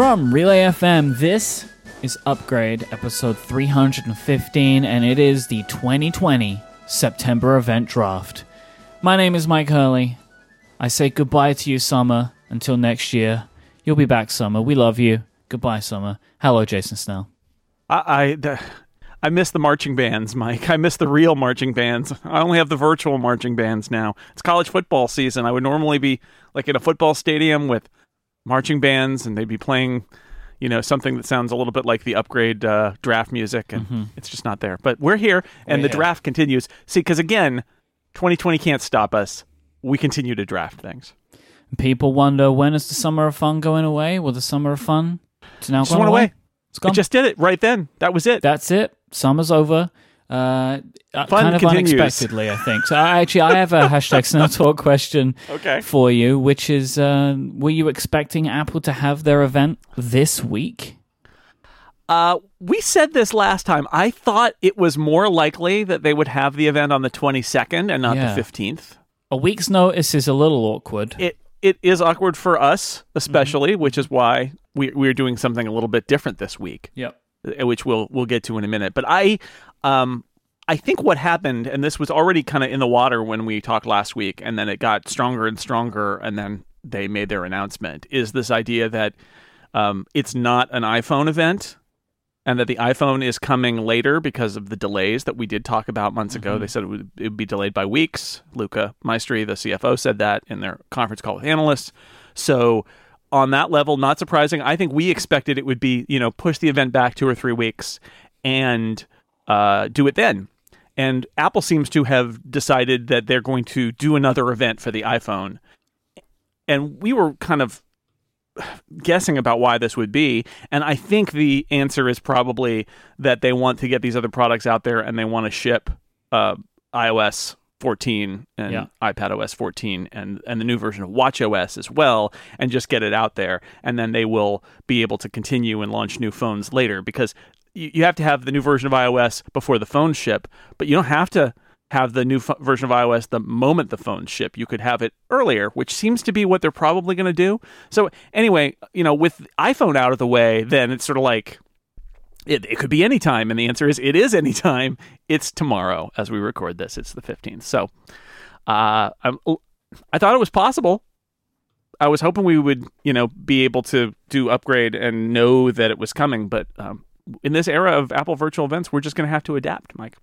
From Relay FM, this is Upgrade, episode 315, and it is the 2020 September event draft. My name is Myke Hurley. I say goodbye to you, Summer, until next year. You'll be back, Summer. We love you. Goodbye, Summer. Hello, Jason Snell. I I, the, I miss the marching bands, Myke. I miss the real marching bands. I only have the virtual marching bands now. It's college football season. I would normally be like in a football stadium with marching bands, and they'd be playing, you know, something that sounds a little bit like the upgrade uh, draft music, and it's just not there. But we're here, and We're the here. draft continues. See, because again, 2020 can't stop us. We continue to draft things. People wonder when is the summer of fun going away? Will the summer of fun to now Just gone went away. It's gone. It just did it right then. That was it. That's it. Summer's over. Uh, uh, Fun kind of continues. unexpectedly, I think. So, I, actually, I have a hashtag Snell Talk question Okay. for you, which is: uh, Were you expecting Apple to have their event this week? Uh, we said this last time. I thought it was more likely that they would have the event on the 22nd and not Yeah. the 15th. A week's notice is a little awkward. It it is awkward for us, especially, Mm-hmm. which is why we we're doing something a little bit different this week, yep. uh, which we'll we'll get to in a minute. But I um I think what happened, and this was already kind of in the water when we talked last week, and then it got stronger and stronger, and then they made their announcement. Is this idea that um, it's not an iPhone event, and that the iPhone is coming later because of the delays that we did talk about months ago. They said it would, it would be delayed by weeks. Luca Maestri, the CFO, said that in their conference call with analysts. So on that level, not surprising. I think we expected it would be, you know, push the event back two or three weeks and uh, do it then. And Apple seems to have decided that they're going to do another event for the iPhone. And we were kind of guessing about why this would be. And I think the answer is probably that they want to get these other products out there and they want to ship uh, iOS 14 and Yeah. iPadOS 14 and, and the new version of watchOS as well and just get it out there. And then they will be able to continue and launch new phones later because you, you have to have the new version of iOS before the phones ship, but you don't have to have the new f- version of iOS the moment the phones ship. You could have it earlier, which seems to be what they're probably going to do. So anyway, you know, with iPhone out of the way, then it's sort of like it, it could be any time, and the answer is it is any time. It's tomorrow as we record this. It's the fifteenth. So, uh, I'm, I thought it was possible. I was hoping we would, you know, be able to do upgrade and know that it was coming, but um, in this era of Apple virtual events, we're just going to have to adapt, Myke.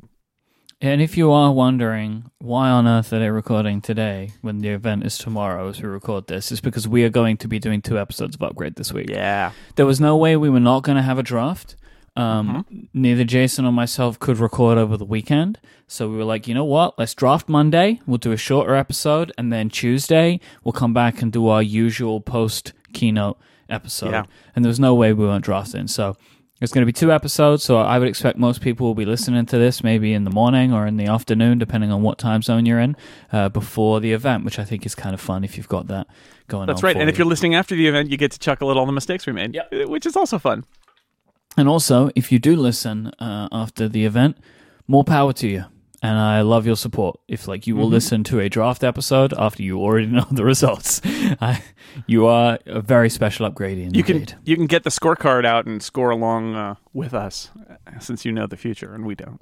And if you are wondering why on earth are they recording today when the event is tomorrow as we record this, it's because we are going to be doing two episodes of Upgrade this week. Yeah. There was no way we were not going to have a draft. Um, Neither Jason or myself could record over the weekend. So we were like, you know what? Let's draft Monday. We'll do a shorter episode. And then Tuesday, we'll come back and do our usual post keynote episode. Yeah. And there was no way we weren't drafting. So it's going to be two episodes. So I would expect most people will be listening to this maybe in the morning or in the afternoon, depending on what time zone you're in, uh, before the event, which I think is kind of fun if you've got that going on. That's right. And if you. you're listening after the event, you get to chuckle at all the mistakes we made, Yep. uh, which is also fun. And also, if you do listen uh, after the event, more power to you. And I love your support. If like you will listen to a draft episode after you already know the results, I, you are a very special Upgradient. You can you can get the scorecard out and score along uh, with us, since you know the future and we don't.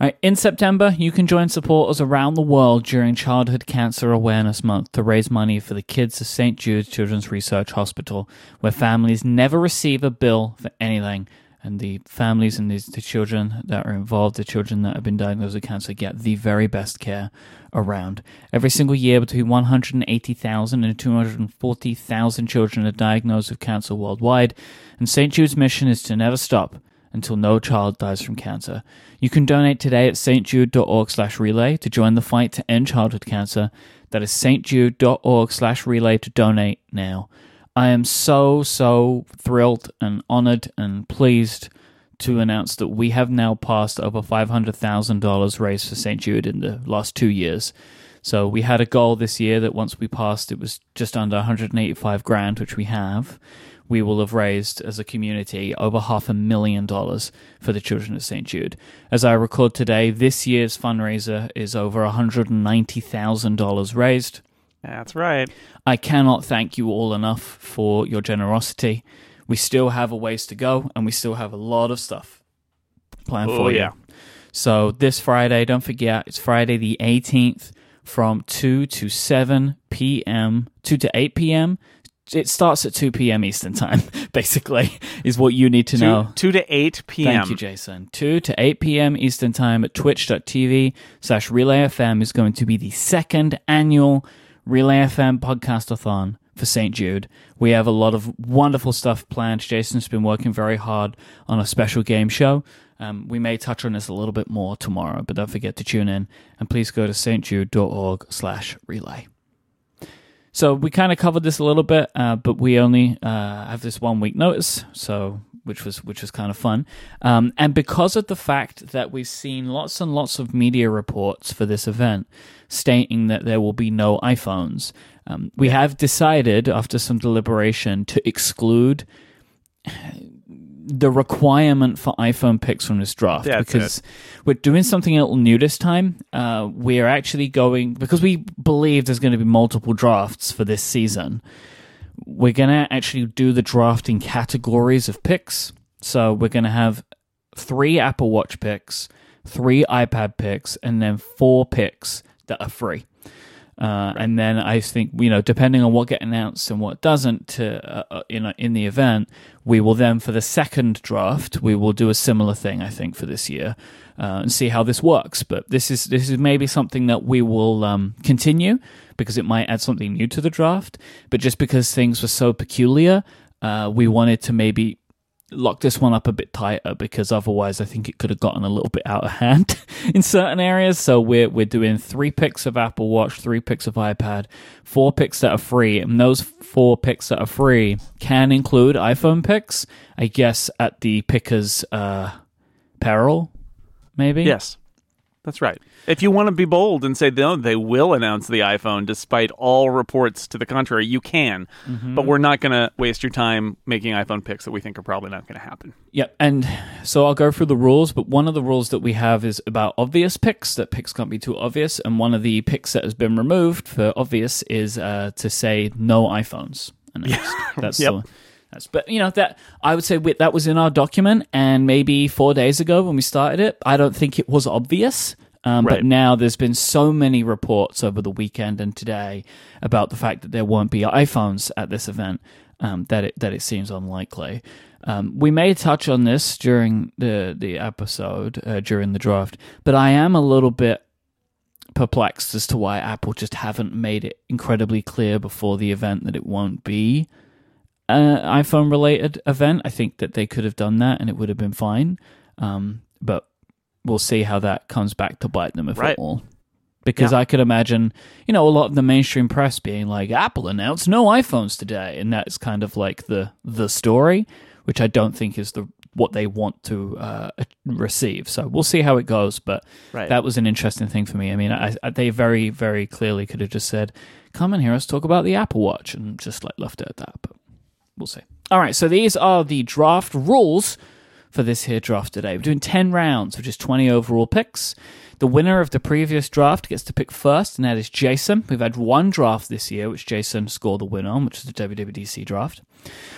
Right, in September, you can join supporters around the world during Childhood Cancer Awareness Month to raise money for the kids of St. Jude Children's Research Hospital, where families never receive a bill for anything. And the families and the children that are involved, the children that have been diagnosed with cancer, get the very best care around. Every single year, between 180,000 and 240,000 children are diagnosed with cancer worldwide. And St. Jude's mission is to never stop until no child dies from cancer. You can donate today at stjude.org slash relay to join the fight to end childhood cancer. That is stjude.org slash relay to donate now. I am so, so thrilled and honored and pleased to announce that we have now passed over $500,000 raised for St. Jude in the last two years. So we had a goal this year that once we passed, it was just under 185 grand, which we have. We will have raised as a community over half a million dollars for the children of St. Jude. As I record today, this year's fundraiser is over $190,000 raised. That's right. I cannot thank you all enough for your generosity. We still have a ways to go, and we still have a lot of stuff planned Oh, for you. yeah. So this Friday, don't forget, it's Friday the 18th from 2 to 7 p.m., 2 to 8 p.m. It starts at 2 p.m. Eastern Time, basically, is what you need to Two, know. 2 to 8 p.m. Thank you, Jason. 2 to 8 p.m. Eastern Time at twitch.tv slash Relay FM is going to be the second annual Relay FM podcast-a-thon for St. Jude. We have a lot of wonderful stuff planned. Jason's been working very hard on a special game show. Um, we may touch on this a little bit more tomorrow, but don't forget to tune in and please go to stjude.org slash relay. So we kind of covered this a little bit, uh, but we only uh, have this one week notice, so which was which was kind of fun. Um, and because of the fact that we've seen lots and lots of media reports for this event stating that there will be no iPhones, um, we have decided after some deliberation to exclude the requirement for iPhone picks from this draft That's because we're doing something a little new this time. Uh, we are actually going because we believe there's going to be multiple drafts for this season. We're going to actually do the draft in categories of picks. So we're going to have three Apple Watch picks, three iPad picks, and then four picks that are free. Uh, And then I think you know, depending on what get announced and what doesn't, to uh, uh, you know, in the event, we will then for the second draft we will do a similar thing. I think for this year uh, and see how this works. But this is this is maybe something that we will um, continue because it might add something new to the draft. But just because things were so peculiar, uh, we wanted to maybe lock this one up a bit tighter because otherwise I think it could have gotten a little bit out of hand in certain areas. So we're we're doing three picks of Apple Watch, three picks of iPad, four picks that are free, and those four picks that are free can include iPhone picks, I guess at the picker's uh, peril, maybe. Yes, that's right. If you want to be bold and say no, they will announce the iPhone despite all reports to the contrary, you can. Mm-hmm. But we're not going to waste your time making iPhone picks that we think are probably not going to happen. Yep, and so I'll go through the rules, but one of the rules that we have is about obvious picks, that picks can't be too obvious, and one of the picks that has been removed for obvious is uh, to say no iPhones announced. That's Yep. the- that's but you know that I would say we, that was in our document, and maybe four days ago when we started it, I don't think it was obvious. Um, But now there's been so many reports over the weekend and today about the fact that there won't be iPhones at this event um, that it that it seems unlikely. Um, we may touch on this during the the episode uh, during the draft, but I am a little bit perplexed as to why Apple just haven't made it incredibly clear before the event that it won't be an iPhone related event. I think that they could have done that and it would have been fine. Um, but we'll see how that comes back to bite them if Right. at all. Because Yeah. I could imagine, you know, a lot of the mainstream press being like, Apple announced no iPhones today, and that's kind of like the the story, which I don't think is the what they want to uh, receive. So we'll see how it goes. But Right. that was an interesting thing for me. I mean, I, I, they very, very clearly could have just said, "Come and hear us talk about the Apple Watch," and just like left it at that. But we'll see. All right, so these are the draft rules for this here draft today. We're doing 10 rounds, which is 20 overall picks. The winner of the previous draft gets to pick first, and that is Jason. We've had one draft this year, which Jason scored the win on, which is the WWDC draft.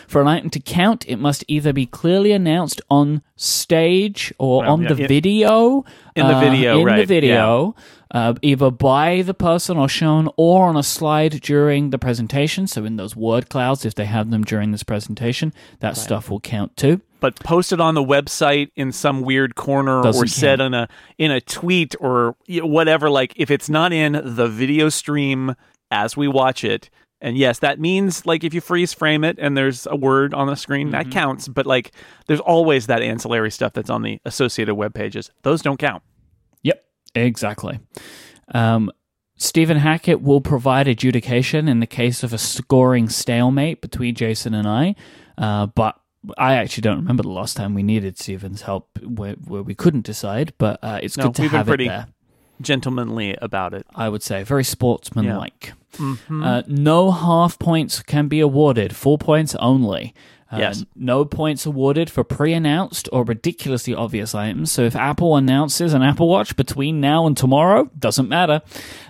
For an item to count, it must either be clearly announced on stage or Well, on yeah, the video. in the uh, video, in the right, video, uh, either by the person or shown or on a slide during the presentation. So in those word clouds, if they have them during this presentation, that stuff will count too. but posted on the website in some weird corner Doesn't or said in a in a tweet or whatever like if it's not in the video stream as we watch it and yes that means like if you freeze frame it and there's a word on the screen that counts. But like there's always that ancillary stuff that's on the associated web pages. Those don't count. Yep, exactly. Um, Stephen Hackett will provide adjudication in the case of a scoring stalemate between Jason and I, uh, but I actually don't remember the last time we needed Stephen's help where, where we couldn't decide. But uh, it's No, good to we've been pretty- it there. gentlemanly about it I would say very sportsmanlike. Mm-hmm. Uh, no half points can be awarded, full points only. Uh, Yes. No points awarded for pre announced or ridiculously obvious items. So if Apple announces an Apple Watch between now and tomorrow, doesn't matter.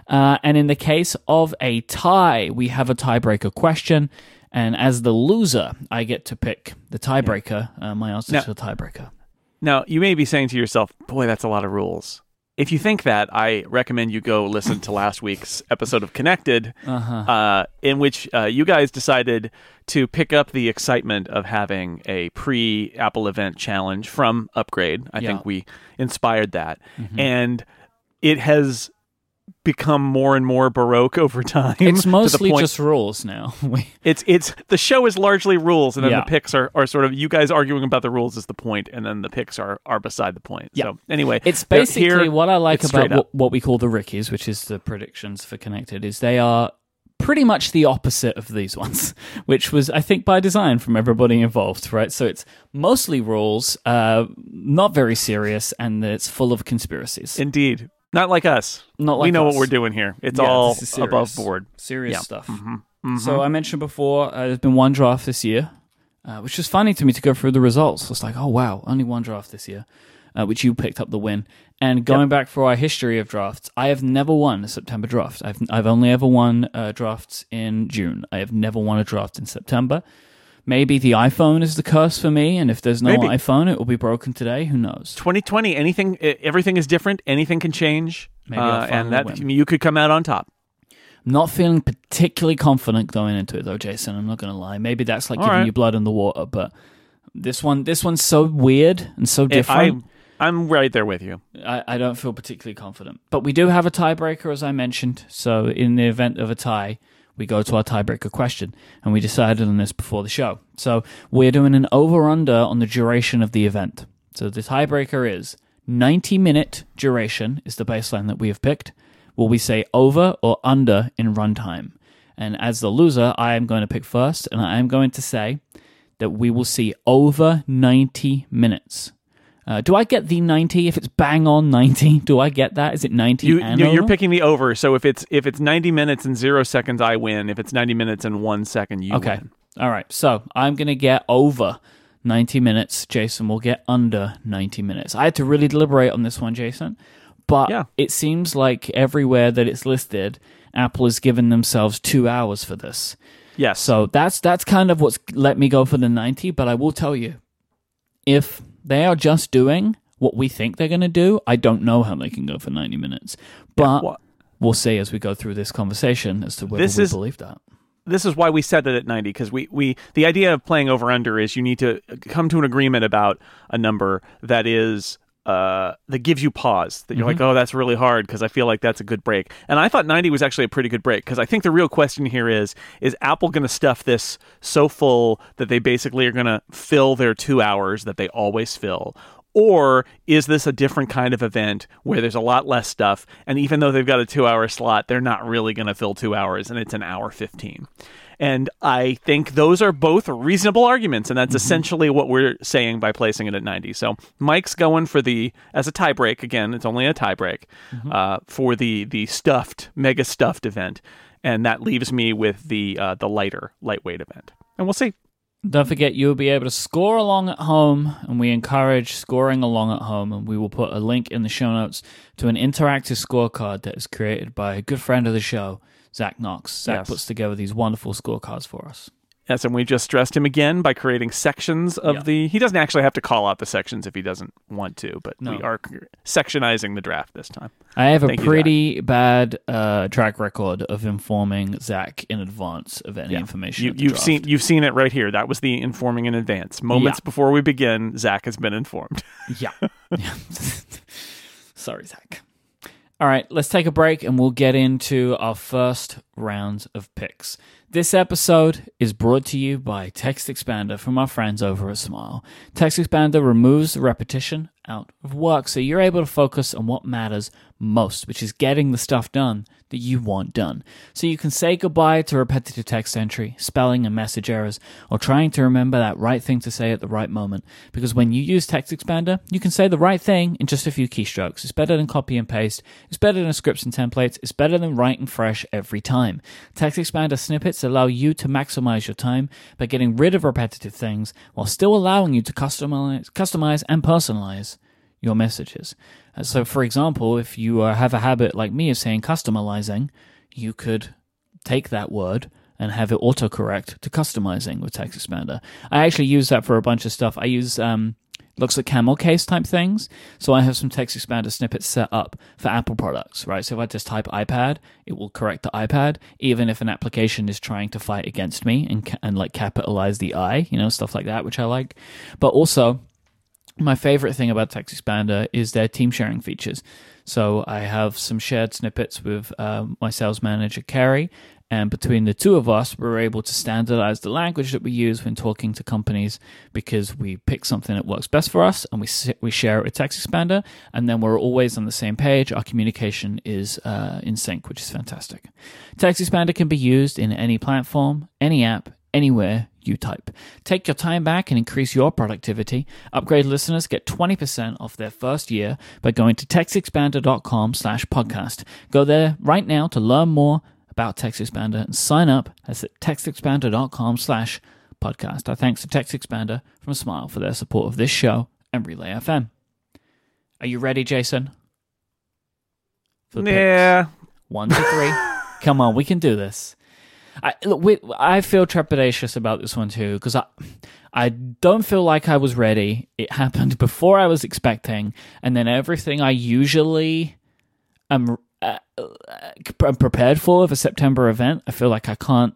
Uh, and in the case of a tie, we have a tiebreaker question. And as the loser, I get to pick the tiebreaker, uh, my answer Now- to the tiebreaker. Now, you may be saying to yourself, boy, that's a lot of rules. If you think that, I recommend you go listen to last week's episode of Connected, Uh-huh. uh, in which uh, you guys decided to pick up the excitement of having a pre Apple event challenge from Upgrade. I Yeah. think we inspired that. And it has become more and more baroque over time. It's mostly point- just rules now. It's it's the show is largely rules, and then Yeah. the picks are, are sort of you guys arguing about the rules is the point, and then the picks are are beside the point. Yeah. So anyway, It's basically here, what I like about what, what we call the Rickies, which is the predictions for Connected, is they are pretty much the opposite of these ones, which was, I think, by design from everybody involved, right? So it's mostly rules, uh, not very serious, and it's full of conspiracies. Indeed, not like us. Not like we know us. what we're doing here. It's Yeah, all above board. serious Yeah. stuff. Mhm. So I mentioned before, uh, there's been one draft this year, uh, which was funny to me to go through the results. It's like, oh wow, only one draft this year, uh, which you picked up the win. And going back for our history of drafts, I have never won a September draft. I've I've only ever won uh, drafts in June. I have never won a draft in September. Maybe the iPhone is the curse for me, and if there's no Maybe. iPhone, it will be broken today. Who knows? 2020, anything, everything is different. Anything can change, Maybe uh, and that win. you could come out on top. I'm not feeling particularly confident going into it though, Jason. I'm not going to lie. Maybe that's like All giving right. you blood in the water, but this one, this one's so weird and so I, different. I'm right there with you. I, I don't feel particularly confident. But we do have a tiebreaker, as I mentioned. So in the event of a tie, we go to our tiebreaker question, and we decided on this before the show. So we're doing an over/under on the duration of the event. So the tiebreaker is 90 minute duration is the baseline that we have picked. Will we say over or under in runtime? And as the loser, I am going to pick first, and I am going to say that we will see over 90 minutes. Uh, do I get the 90 if it's bang on 90? Do I get that? Is it 90 You, and you you're over? picking the over. So if it's if it's 90 minutes and zero seconds, I win. If it's 90 minutes and one second, you Okay. win. All right. So I'm going to get over 90 minutes. Jason will get under 90 minutes. I had to really deliberate on this one, Jason. But Yeah. it seems like everywhere that it's listed, Apple has given themselves two hours for this. Yes. So that's that's kind of what's let me go for the 90. But I will tell you, if they are just doing what we think they're going to do, I don't know how they can go for 90 minutes. But Well, we'll see as we go through this conversation as to whether This we is- believe that. this is why we set it at 90 because we, we the idea of playing over under is you need to come to an agreement about a number that is uh, that gives you pause that you're like oh that's really hard because i feel like that's a good break. And i thought 90 was actually a pretty good break because i think the real question here is is apple going to stuff this so full that they basically are going to fill their two hours that they always fill or is this a different kind of event where there's a lot less stuff and even though they've got a two hour slot they're not really going to fill two hours and it's an hour 15 and i think those are both reasonable arguments and that's essentially what we're saying by placing it at 90 so myke's going for the as a tiebreak again it's only a tiebreak uh, for the the stuffed mega stuffed event and that leaves me with the uh, the lighter lightweight event. And we'll see Don't forget, you'll be able to score along at home, and we encourage scoring along at home. And we will put a link in the show notes to an interactive scorecard that is created by a good friend of the show, Zach Knox. Zach Yes. puts together these wonderful scorecards for us. Yes, and we just stressed him again by creating sections of Yeah. the. He doesn't actually have to call out the sections if he doesn't want to, but we are sectionizing the draft this time. I have a Thank you, pretty bad uh, track record of informing Zach in advance of any Yeah. information. You, the you've draft. seen you've seen it right here. That was the informing in advance. Moments Yeah. before we begin, Zach has been informed. Yeah. yeah. Sorry, Zach. All right, let's take a break and we'll get into our first round of picks. This episode is brought to you by TextExpander from our friends over at Smile. TextExpander removes the repetition out of work so you're able to focus on what matters most, which is getting the stuff done that you want done. So you can say goodbye to repetitive text entry, spelling and message errors, or trying to remember that right thing to say at the right moment. Because when you use TextExpander, you can say the right thing in just a few keystrokes. It's better than copy and paste. It's better than scripts and templates. It's better than writing fresh every time. TextExpander snippets allow you to maximize your time by getting rid of repetitive things while still allowing you to customize, customize and personalize your messages. So, for example, if you uh, have a habit like me of saying customizing, you could take that word and have it autocorrect to customizing with TextExpander. I actually use that for a bunch of stuff. I use um, looks like camel case type things. So I have some TextExpander snippets set up for Apple products, right? So if I just type iPad, it will correct the iPad, even if an application is trying to fight against me and and like capitalize the I, you know, stuff like that, which I like. But also my favorite thing about TextExpander is their team sharing features. So I have some shared snippets with uh, my sales manager, Carrie, and between the two of us, we're able to standardize the language that we use when talking to companies because we pick something that works best for us and we we share it with TextExpander, and then we're always on the same page. Our communication is uh, in sync, which is fantastic. Text Expander can be used in any platform, any app, anywhere you type. Take your time back and increase your productivity. Upgrade listeners get 20% off their first year by going to textexpander.com slash podcast. Go there right now to learn more about TextExpander and sign up. That's at textexpander.com slash podcast. Our thanks to TextExpander from Smile for their support of this show and Relay FM. Are you ready, Jason? For the yeah. Picks? One, two, three. Come on, we can do this. I look, we, I feel trepidatious about this one too because I, I don't feel like I was ready. It happened before I was expecting, and then everything I usually am uh, uh, prepared for of a September event, I feel like I can't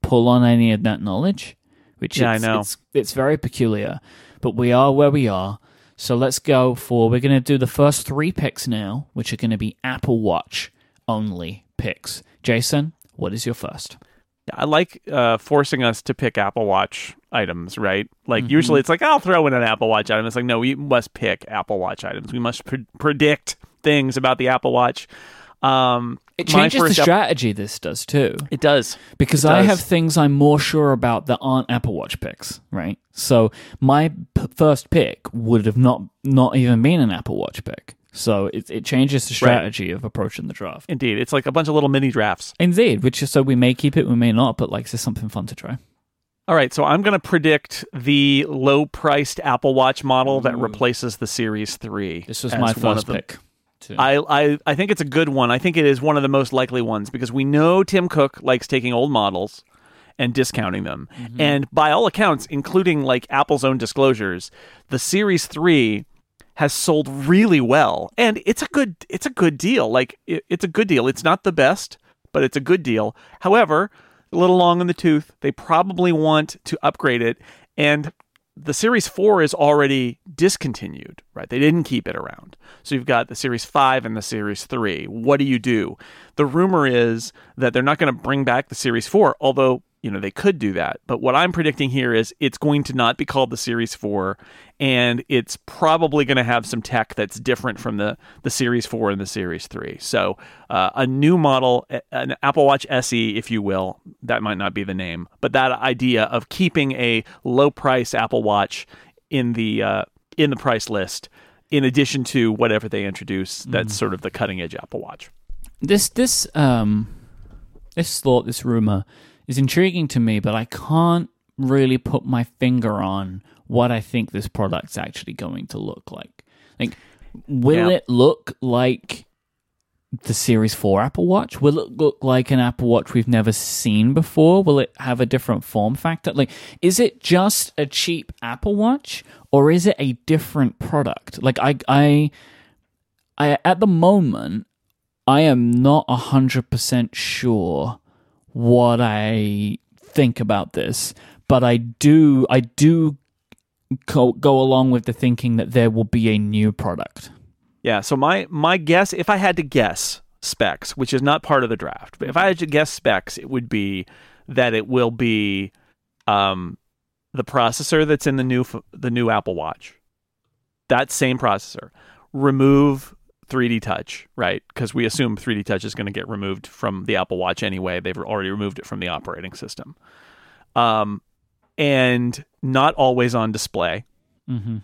pull on any of that knowledge. Which yeah, I know it's, it's very peculiar, but we are where we are. So let's go for. We're going to do the first three picks now, which are going to be Apple Watch only picks. Jason, what is your first? I like uh, forcing us to pick Apple Watch items, right? Like mm-hmm. usually it's like I'll throw in an Apple Watch item. It's like no, we must pick Apple Watch items. We must pre- predict things about the Apple Watch. Um, it changes the strategy. This does too. It does because it does. I have things I'm more sure about that aren't Apple Watch picks, right? So my p- first pick would have not not even been an Apple Watch pick. So it, it changes the strategy right. of approaching the draft. Indeed. It's like a bunch of little mini drafts. Indeed, which is so we may keep it, we may not, but like it's something fun to try. All right, so I'm going to predict the low priced Apple Watch model Ooh. that replaces the Series 3. This was my first pick. I, I, I think it's a good one. I think it is one of the most likely ones because we know Tim Cook likes taking old models and discounting them. Mm-hmm. And by all accounts, including like Apple's own disclosures, the Series 3 has sold really well. And it's a good it's a good deal. Like it, it's a good deal. It's not the best but it's a good deal. However a little long in the tooth they probably want to upgrade it. And the series 4 is already discontinued right? They didn't keep it around. So you've got the series 5 and the series 3 what do you do? The rumor is that they're not going to bring back the series 4 although you know, they could do that. But what I'm predicting here is it's going to not be called the Series 4 and it's probably going to have some tech that's different from the the Series 4 and the Series 3. So, uh, a new model, an Apple Watch SE if you will, that might not be the name, but that idea of keeping a low price Apple Watch in the uh, in the price list in addition to whatever they introduce that's mm. sort of the cutting edge Apple Watch. This this um this thought, this rumor is intriguing to me, but I can't really put my finger on what I think this product's actually going to look like. Like, will yeah. it look like the Series 4 Apple Watch? Will it look like an Apple Watch we've never seen before? Will it have a different form factor? Like, is it just a cheap Apple Watch or is it a different product? Like, I, I, I at the moment, I am not 100% sure what I think about this, but I do I do go, go along with the thinking that there will be a new product. Yeah, so my my guess if I had to guess specs, which is not part of the draft, but if I had to guess specs, it would be that it will be um, the processor that's in the new the new Apple Watch. That same processor. Remove 3D Touch, right? Because we assume 3D Touch is going to get removed from the Apple Watch anyway. They've already removed it from the operating system. Um, and not always on display. Mm-hmm.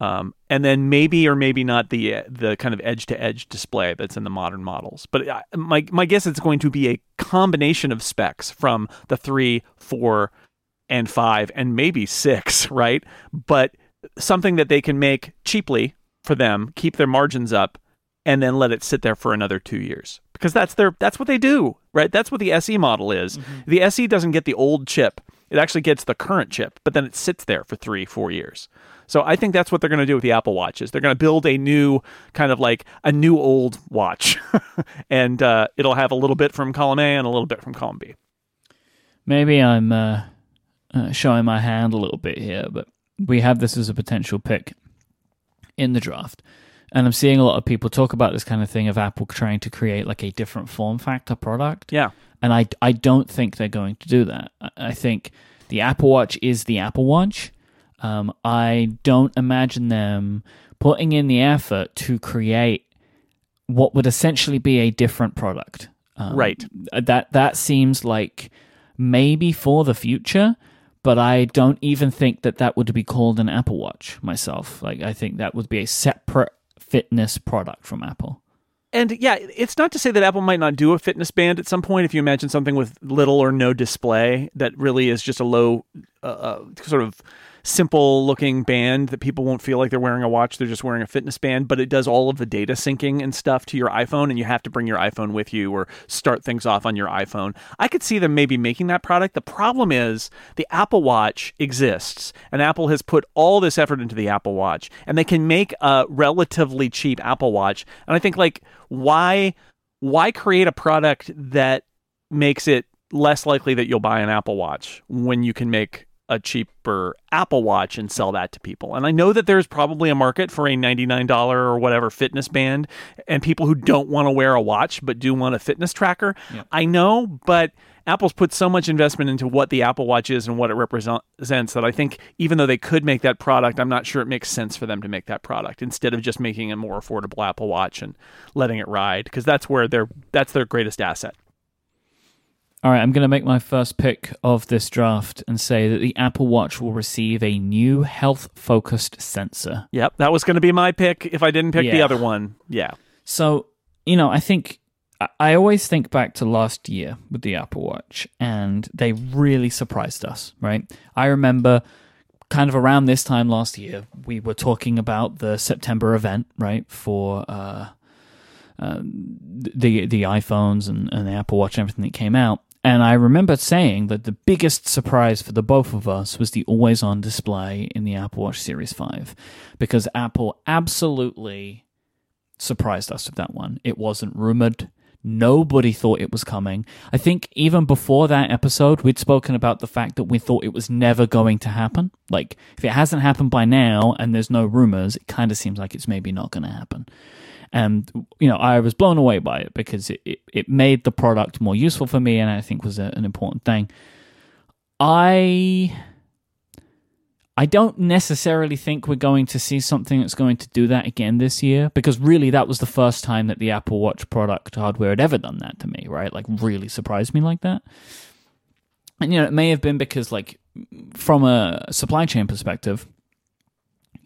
Um, and then maybe or maybe not the the kind of edge to edge display that's in the modern models. But uh, my my guess it's going to be a combination of specs from the three, four, and five, and maybe six, right? But something that they can make cheaply for them, keep their margins up, and then let it sit there for another two years because that's their that's what they do, right? That's what the SE model is. Mm-hmm. The SE doesn't get the old chip; it actually gets the current chip, but then it sits there for three, four years. So I think that's what they're going to do with the Apple Watches. They're going to build a new kind of like a new old watch, and uh, it'll have a little bit from column A and a little bit from column B. Maybe I'm uh, uh, showing my hand a little bit here, but we have this as a potential pick in the draft. And I'm seeing a lot of people talk about this kind of thing of Apple trying to create like a different form factor product. Yeah. And I, I don't think they're going to do that. I- think the Apple Watch is the Apple Watch. Um, I don't imagine them putting in the effort to create what would essentially be a different product. Um, Right. That that seems like maybe for the future, but I don't even think that that would be called an Apple Watch myself. Like I think that would be a separate fitness product from Apple. And yeah, it's not to say that Apple might not do a fitness band at some point. If you imagine something with little or no display that really is just a low, uh, uh, sort of simple looking band that people won't feel like they're wearing a watch, they're just wearing a fitness band, but it does all of the data syncing and stuff to your iPhone, and you have to bring your iPhone with you or start things off on your iPhone. I could see them maybe making that product. The problem is the Apple Watch exists, and Apple has put all this effort into the Apple Watch, and they can make a relatively cheap Apple Watch. And I think like why why create a product that makes it less likely that you'll buy an Apple Watch when you can make a cheaper Apple Watch and sell that to people. And I know that there's probably a market for a $99 or whatever fitness band and people who don't want to wear a watch but do want a fitness tracker. Yeah. I know, but Apple's put so much investment into what the Apple Watch is and what it represents that I think even though they could make that product, I'm not sure it makes sense for them to make that product instead of just making a more affordable Apple Watch and letting it ride because that's where their that's their greatest asset. All right, I'm going to make my first pick of this draft and say that the Apple Watch will receive a new health focused sensor. Yep, that was going to be my pick if I didn't pick the other one. Yeah. So, you know, I think I- always think back to last year with the Apple Watch, and they really surprised us, right? I remember kind of around this time last year, we were talking about the September event, right, for uh, um, the the iPhones and, and the Apple Watch and everything that came out. And I remember saying that the biggest surprise for the both of us was the always on display in the Apple Watch Series 5 because Apple absolutely surprised us with that one. It wasn't rumored. Nobody thought it was coming. I think even before that episode, we'd spoken about the fact that we thought it was never going to happen. Like, if it hasn't happened by now and there's no rumors, it kind of seems like it's maybe not going to happen. And, you know, I was blown away by it because it, it, it made the product more useful for me and I think was a, an important thing. I. I don't necessarily think we're going to see something that's going to do that again this year because really that was the first time that the Apple Watch product hardware had ever done that to me, right? Like really surprised me like that. And you know, it may have been because like from a supply chain perspective,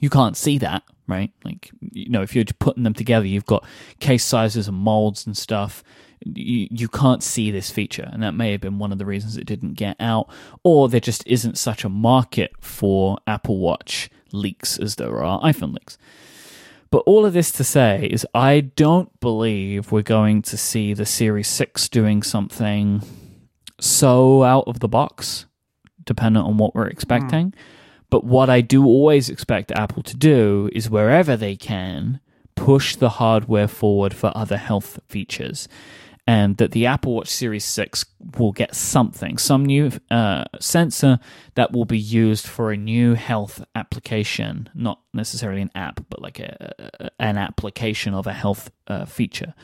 you can't see that, right? Like you know, if you're putting them together, you've got case sizes and molds and stuff. You, you can't see this feature, and that may have been one of the reasons it didn't get out, or there just isn't such a market for Apple Watch leaks as there are iPhone leaks. But all of this to say is, I don't believe we're going to see the Series 6 doing something so out of the box, dependent on what we're hmm. expecting. But what I do always expect Apple to do is wherever they can, push the hardware forward for other health features. And that the Apple Watch Series 6 will get something, some new uh, sensor that will be used for a new health application, not necessarily an app, but like a, an application of a health uh, feature.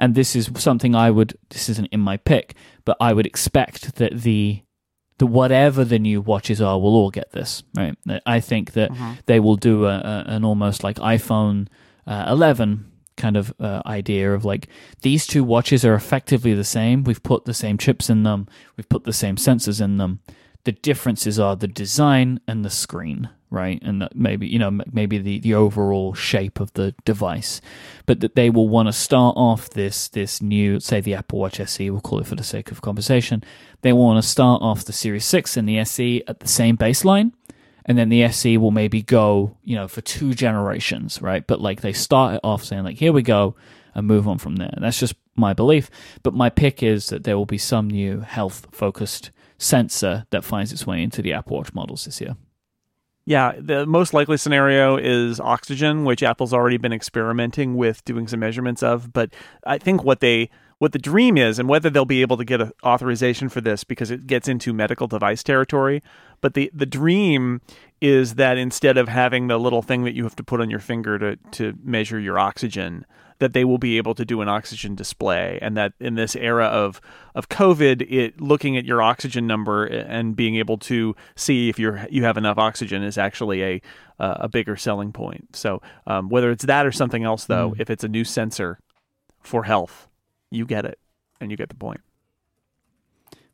And this is something I would, this isn't in my pick, but I would expect that the that whatever the new watches are we'll all get this right i think that they will do a, a, an almost like iphone uh, 11 kind of uh, idea of like these two watches are effectively the same. We've put the same chips in them, we've put the same sensors in them. The differences are the design and the screen, right? And maybe you know maybe the, the overall shape of the device, but that they will want to start off this this new say the Apple Watch SE, we'll call it for the sake of conversation. They want to start off the Series Six and the SE at the same baseline and then the SE will maybe go, you know, for two generations, right? But like they start it off saying like, here we go, and move on from there. That's just my belief. But my pick is that there will be some new health focused sensor that finds its way into the Apple Watch models this year. Yeah, the most likely scenario is oxygen, which Apple's already been experimenting with doing some measurements of. But I think what they what the dream is and whether they'll be able to get a authorization for this because it gets into medical device territory but the the dream is that instead of having the little thing that you have to put on your finger to to measure your oxygen that they will be able to do an oxygen display and that in this era of of covid it looking at your oxygen number and being able to see if you're you have enough oxygen is actually a uh, a bigger selling point so um, whether it's that or something else though mm. if it's a new sensor for health you get it, and you get the point.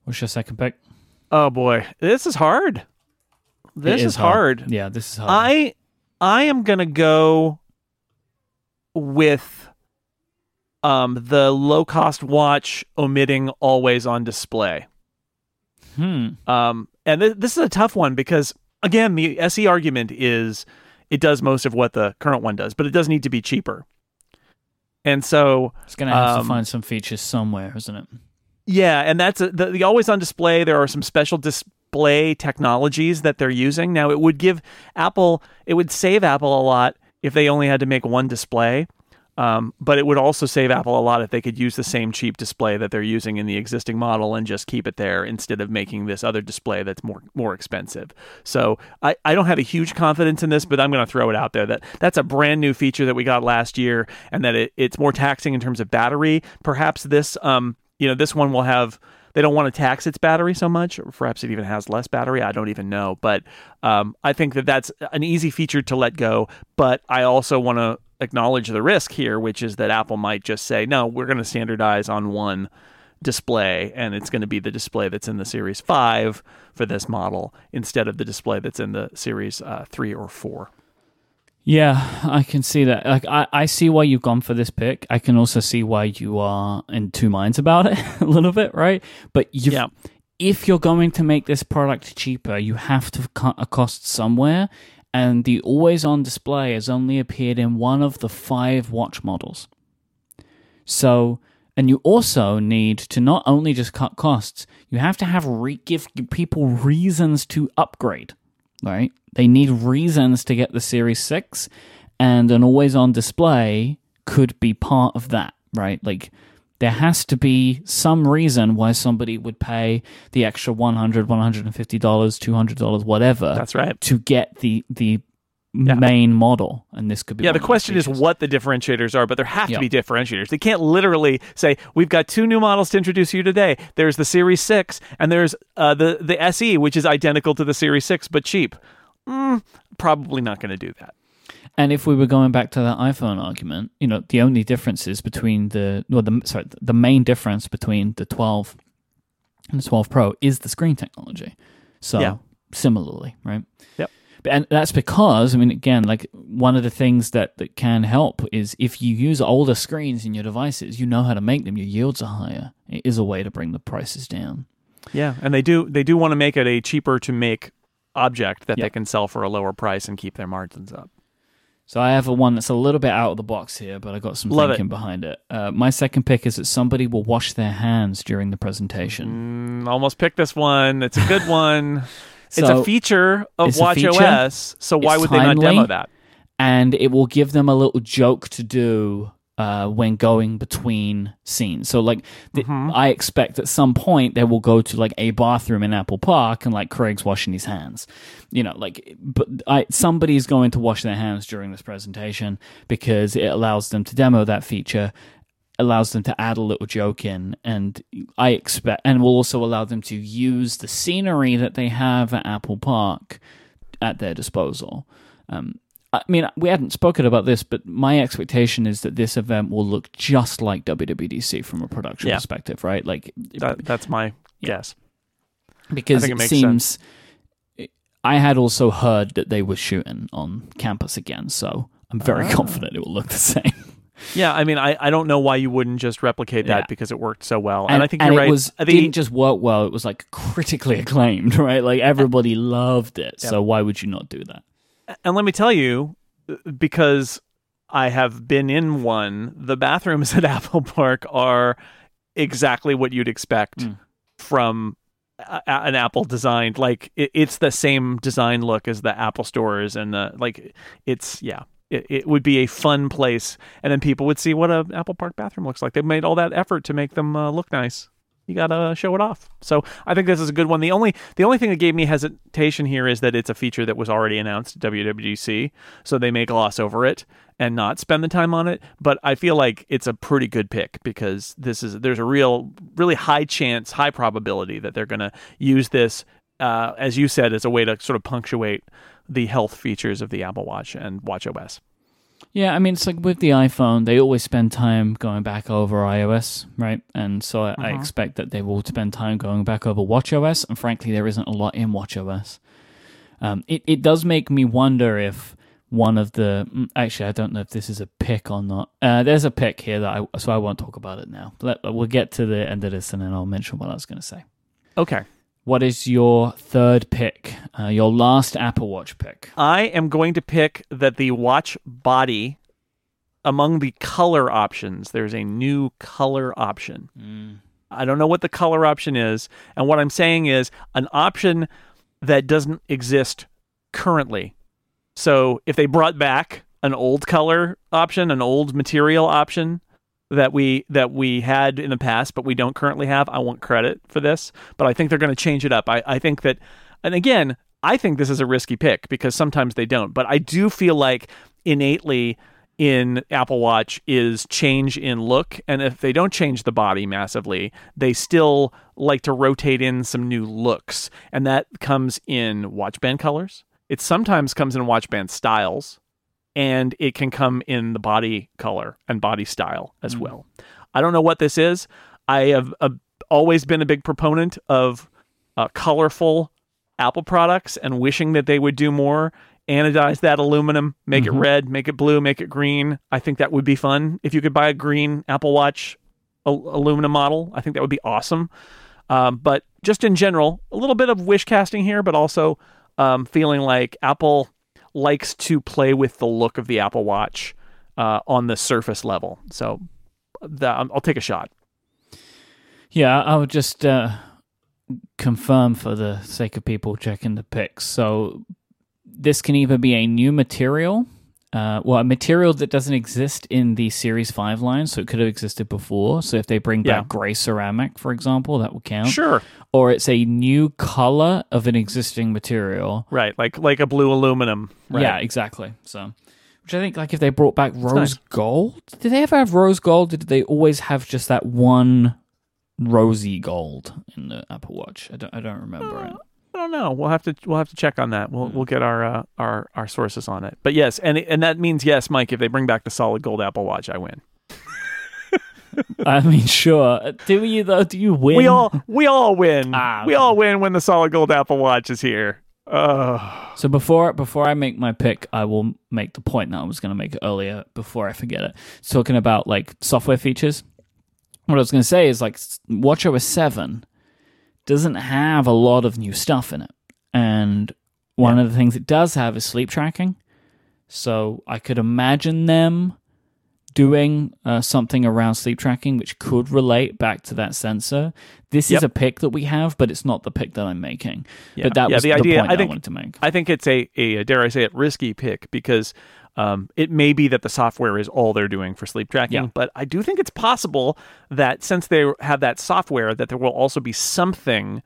What's your second pick? Oh boy, this is hard. This is, is hard. hard. Yeah, this is hard. I I am gonna go with um the low cost watch omitting always on display. Hmm. Um, and th- this is a tough one because again, the SE argument is it does most of what the current one does, but it does need to be cheaper. And so it's going to have um, to find some features somewhere, isn't it? Yeah, and that's a, the, the always on display. There are some special display technologies that they're using now. It would give Apple, it would save Apple a lot if they only had to make one display. Um, but it would also save Apple a lot if they could use the same cheap display that they're using in the existing model and just keep it there instead of making this other display that's more more expensive. So I, I don't have a huge confidence in this, but I'm going to throw it out there that that's a brand new feature that we got last year and that it, it's more taxing in terms of battery. Perhaps this um you know this one will have they don't want to tax its battery so much, perhaps it even has less battery. I don't even know, but um, I think that that's an easy feature to let go. But I also want to acknowledge the risk here, which is that Apple might just say, no, we're going to standardize on one display, and it's going to be the display that's in the Series 5 for this model instead of the display that's in the Series uh, 3 or 4. Yeah, I can see that. Like, I, I see why you've gone for this pick. I can also see why you are in two minds about it a little bit, right? But yeah. if you're going to make this product cheaper, you have to cut a cost somewhere and the always on display has only appeared in one of the five watch models. So, and you also need to not only just cut costs, you have to have re- give people reasons to upgrade, right? They need reasons to get the Series 6, and an always on display could be part of that, right? Like, there has to be some reason why somebody would pay the extra 100 $150 $200 whatever that's right to get the the yeah. main model and this could be yeah the question is what the differentiators are but there have yep. to be differentiators they can't literally say we've got two new models to introduce you today there's the series 6 and there's uh, the the se which is identical to the series 6 but cheap mm, probably not going to do that and if we were going back to that iPhone argument, you know, the only differences between the well, the sorry, the main difference between the 12 and the 12 Pro is the screen technology. So yeah. similarly, right? Yep. And that's because, I mean, again, like one of the things that, that can help is if you use older screens in your devices, you know how to make them. Your yields are higher. It is a way to bring the prices down. Yeah, and they do they do want to make it a cheaper to make object that yep. they can sell for a lower price and keep their margins up. So I have a one that's a little bit out of the box here, but I got some Love thinking it. behind it. Uh, my second pick is that somebody will wash their hands during the presentation. Mm, almost picked this one. It's a good one. so it's a feature of watchOS. So why would timely, they not demo that? And it will give them a little joke to do uh, when going between scenes. So, like, the, mm-hmm. I expect at some point they will go to like a bathroom in Apple Park and like Craig's washing his hands. You know, like, but I, somebody's going to wash their hands during this presentation because it allows them to demo that feature, allows them to add a little joke in, and I expect, and will also allow them to use the scenery that they have at Apple Park at their disposal. Um, I mean, we hadn't spoken about this, but my expectation is that this event will look just like WWDC from a production Yeah. perspective, right? Like, That, that's my Yeah. guess. because it, it seems. I had also heard that they were shooting on campus again, so I'm very Ah. confident it will look the same. Yeah, I mean, I, I don't know why you wouldn't just replicate that Yeah. because it worked so well, and, I think you're it right. was didn't just work well; it was like critically acclaimed, right? Like everybody loved it. So why would you not do that? And let me tell you, because I have been in one, the bathrooms at Apple Park are exactly what you'd expect Mm. from a, an Apple designed. Like it, it's the same design look as the Apple stores, and the like. It's yeah. It, it would be a fun place, and then people would see what a Apple Park bathroom looks like. They made all that effort to make them uh, look nice. You gotta show it off. So I think this is a good one. The only the only thing that gave me hesitation here is that it's a feature that was already announced at WWDC, so they may gloss over it and not spend the time on it. But I feel like it's a pretty good pick because this is there's a real really high chance, high probability that they're gonna use this uh, as you said as a way to sort of punctuate the health features of the Apple Watch and watchOS. Yeah, I mean, it's like with the iPhone, they always spend time going back over iOS, right? And so I, I Mhm. expect that they will spend time going back over WatchOS. And frankly, there isn't a lot in WatchOS. Um, it it does make me wonder if one of the mm, actually, I don't know if this is a pick or not. Uh, there's a pick here that I so I won't talk about it now. Let, we'll get to the end of this, and then I'll mention what I was going to say. Okay. What is your third pick? Uh, your last Apple Watch pick? I am going to pick that the watch body among the color options, there's a new color option. I don't know what the color option is. And what I'm saying is an option that doesn't exist currently. So if they brought back an old color option, an old material option that we that we had in the past but we don't currently have, I want credit for this. But I think they're going to change it up. I, I think that and again, I think this is a risky pick because sometimes they don't. But I do feel like innately in Apple Watch is change in look. And if they don't change the body massively, they still like to rotate in some new looks. And that comes in watch band colors. It sometimes comes in watch band styles. And it can come in the body color and body style as well. I don't know what this is. I have uh, always been a big proponent of uh, colorful Apple products and wishing that they would do more. Anodize that aluminum, make it red, make it blue, make it green. I think that would be fun. If you could buy a green Apple Watch al- aluminum model, I think that would be awesome. Um, but just in general, a little bit of wish casting here, but also um, feeling like Apple likes to play with the look of the Apple Watch uh, on the surface level. So that, I'll take a shot. Yeah, I would just uh, confirm for the sake of people checking the picks. So this can either be a new material, uh, well, a material that doesn't exist in the Series 5 line, so it could have existed before. So if they bring back Yeah. gray ceramic, for example, that would count. Sure. Or it's a new color of an existing material. Right. Like like a blue aluminum. Right. Yeah, exactly. So, which I think, like, if they brought back rose nice. gold, did they ever have rose gold? Or did they always have just that one rosy gold in the Apple Watch? I don't, I don't remember it. I don't know. We'll have to we'll have to check on that. We'll we'll get our uh, our our sources on it. But yes, and and that means yes, Myke. If they bring back the solid gold Apple Watch, I win. I mean, sure. Do you though? Do you win? We all we all win. Ah, We okay. all win when the solid gold Apple Watch is here. Oh, So before before I make my pick, I will make the point that I was going to make earlier before I forget it. It's talking about like software features. What I was going to say is like WatchOS seven doesn't have a lot of new stuff in it, and one of the things it does have is sleep tracking. So I could imagine them doing uh, something around sleep tracking which could relate back to that sensor. This is a pick that we have, but it's not the pick that I'm making. Yeah. But that Yeah, was the the, idea- point I that I think- wanted to make. I think it's a, a dare I say it risky pick because um, it may be that the software is all they're doing for sleep tracking, Yeah. but I do think it's possible that since they have that software, that there will also be something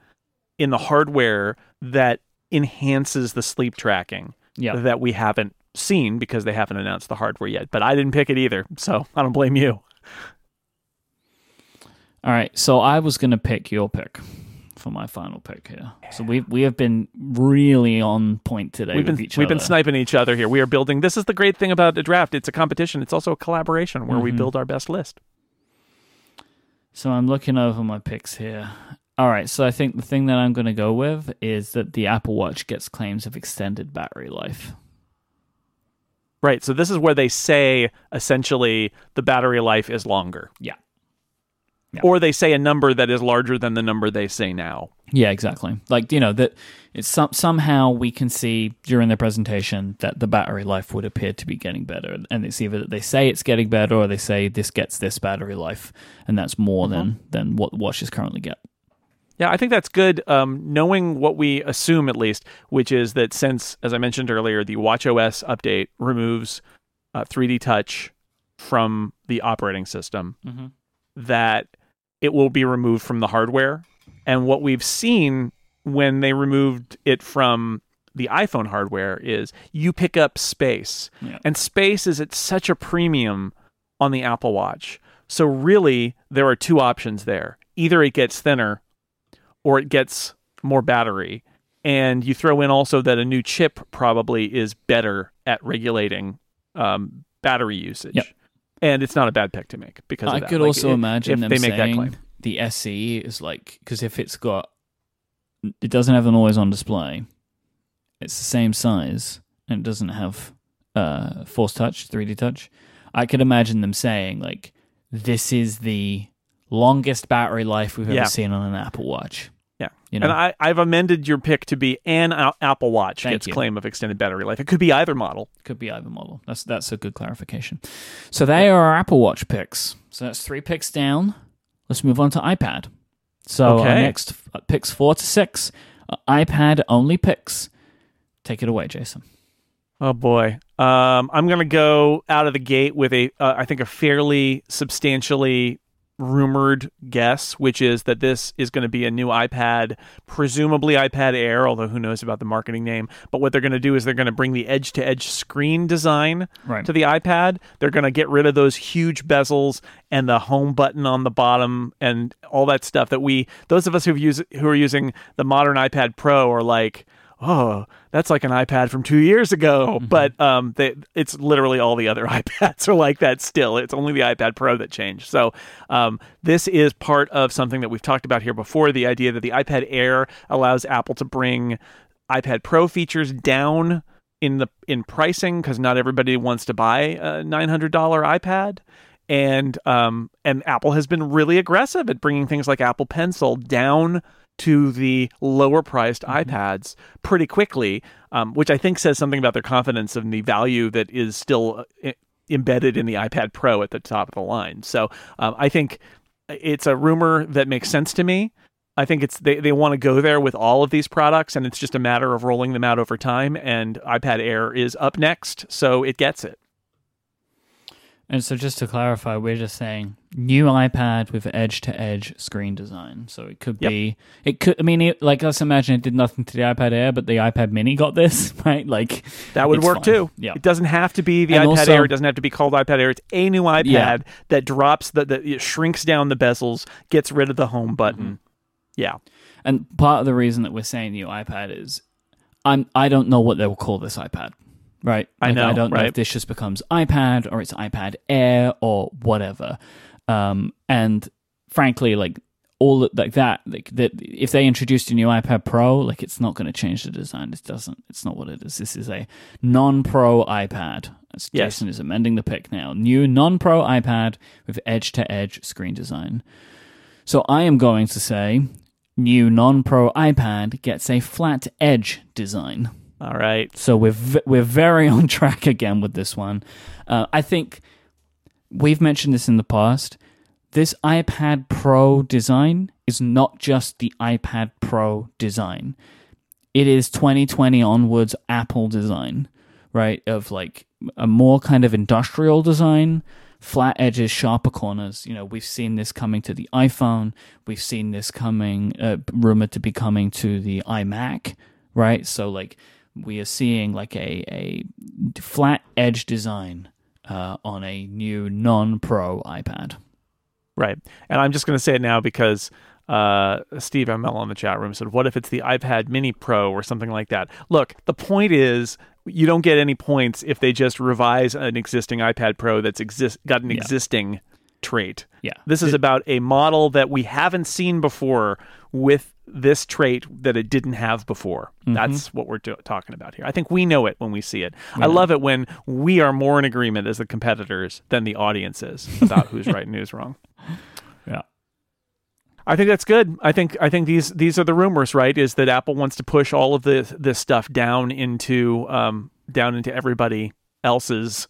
in the hardware that enhances the sleep tracking Yeah. that we haven't seen because they haven't announced the hardware yet. But I didn't pick it either, so I don't blame you. All right, so I was going to pick your pick for my final pick here. So we we have been really on point today We've with been we've other. been sniping each other here. We are building. This is the great thing about a draft. It's a competition. It's also a collaboration where we Mhm. build our best list. So I'm looking over my picks here. All right, so I think the thing that I'm going to go with is that the Apple Watch gets claims of extended battery life. Right. So this is where they say essentially the battery life is longer. Yeah. Yeah. Or they say a number that is larger than the number they say now. Yeah, exactly. Like you know that it's some somehow we can see during the presentation that the battery life would appear to be getting better, and it's either that they say it's getting better or they say this gets this battery life, and that's more than than what watches currently get. Yeah, I think that's good. Um, knowing what we assume, at least, which is that since, as I mentioned earlier, the WatchOS update removes uh, 3D Touch from the operating system, Mhm. that it will be removed from the hardware. And what we've seen when they removed it from the iPhone hardware is you pick up space, Yeah. and space is at such a premium on the Apple Watch. So really, there are two options there. Either it gets thinner or it gets more battery. And you throw in also that a new chip probably is better at regulating um, battery usage. Yep. And it's not a bad pick to make because I could Like, also imagine if them they make that saying claim. the SE is like because if it's got it doesn't have an always on display, it's the same size and it doesn't have uh force touch, 3D touch. I could imagine them saying like this is the longest battery life we've Yeah. ever seen on an Apple Watch. Yeah. You know, And I, I've amended your pick to be an Apple Watch Thank gets you. claim of extended battery life. It could be either model. could be either model. That's that's a good clarification. So they are our Apple Watch picks. So that's three picks down. Let's move on to iPad. So Okay. next uh, picks four to six, uh, iPad only picks. Take it away, Jason. Oh boy. Um, I'm going to go out of the gate with a, uh, I think, a fairly substantially rumored guess, which is that this is going to be a new iPad, presumably iPad Air, although who knows about the marketing name. But what they're going to do is they're going to bring the edge to edge screen design Right. to the iPad. They're going to get rid of those huge bezels and the home button on the bottom and all that stuff that we, those of us who've used, who are using the modern iPad Pro are like, oh, that's like an iPad from two years ago. But um, they, it's literally all the other iPads are like that still. It's only the iPad Pro that changed. So um, this is part of something that we've talked about here before the idea that the iPad Air allows Apple to bring iPad Pro features down in the in pricing because not everybody wants to buy a nine hundred dollar iPad, and um and Apple has been really aggressive at bringing things like Apple Pencil down to the lower priced iPads pretty quickly, um, which I think says something about their confidence in the value that is still uh, i- embedded in the iPad Pro at the top of the line. So um, I think it's a rumor that makes sense to me. I think it's they, they want to go there with all of these products, and it's just a matter of rolling them out over time. And iPad Air is up next, so it gets it. And so just to clarify, we're just saying new iPad with edge to edge screen design. So it could Yep. be, it could, I mean, it, like let's imagine it did nothing to the iPad Air, but the iPad Mini got this, right? Like That would work fine. too. Yeah. It doesn't have to be the And iPad also- Air. It doesn't have to be called iPad Air. It's a new iPad Yeah. that drops the, the it shrinks down the bezels, gets rid of the home button. Mm-hmm. Yeah. And part of the reason that we're saying new iPad is I'm I don't know what they will call this iPad. Right? I know, I don't know if this just becomes iPad or it's iPad Air or whatever. Um, and frankly, like all like that, like that if they introduced a new iPad Pro, like it's not going to change the design. It doesn't. It's not what it is. This is a non-Pro iPad. As Yes. Jason is amending the pick now. New non-Pro iPad with edge-to-edge screen design. So I am going to say new non-pro iPad gets a flat edge design. All right. So we're v- we're very on track again with this one. Uh, I think we've mentioned this in the past. This iPad Pro design is not just the iPad Pro design. It is 2020 onwards Apple design, right? Of like a more kind of industrial design, flat edges, sharper corners. You know, we've seen this coming to the iPhone. We've seen this coming, uh, rumored to be coming to the iMac, right? So like we are seeing like a a flat edge design uh, on a new non-pro iPad. Right. And I'm just going to say it now because uh, Steve ML on the chat room said, "What if it's the iPad Mini Pro or something like that?" Look, the point is, you don't get any points if they just revise an existing iPad Pro that's exist got an Yeah. existing trait. Yeah. This is about a model that we haven't seen before with this trait that it didn't have before. Mm-hmm. That's what we're do- talking about here. I think we know it when we see it. I love it when we are more in agreement as the competitors than the audience is about who's right and who's wrong. Yeah. I think that's good. I think I think these these are the rumors, right? Is that Apple wants to push all of this this stuff down into um, down into everybody else's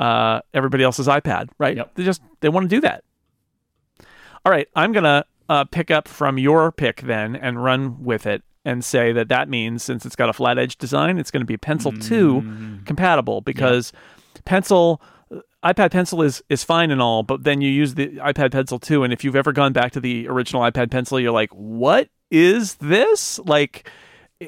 uh, everybody else's iPad, right? Yep. They just they want to do that. All right, I'm gonna uh, pick up from your pick then and run with it and say that that means since it's got a flat edge design, it's going to be Pencil Two compatible because Pencil iPad Pencil is is fine and all, but then you use the iPad Pencil 2 and if you've ever gone back to the original iPad Pencil, you're like, "What is this?" Like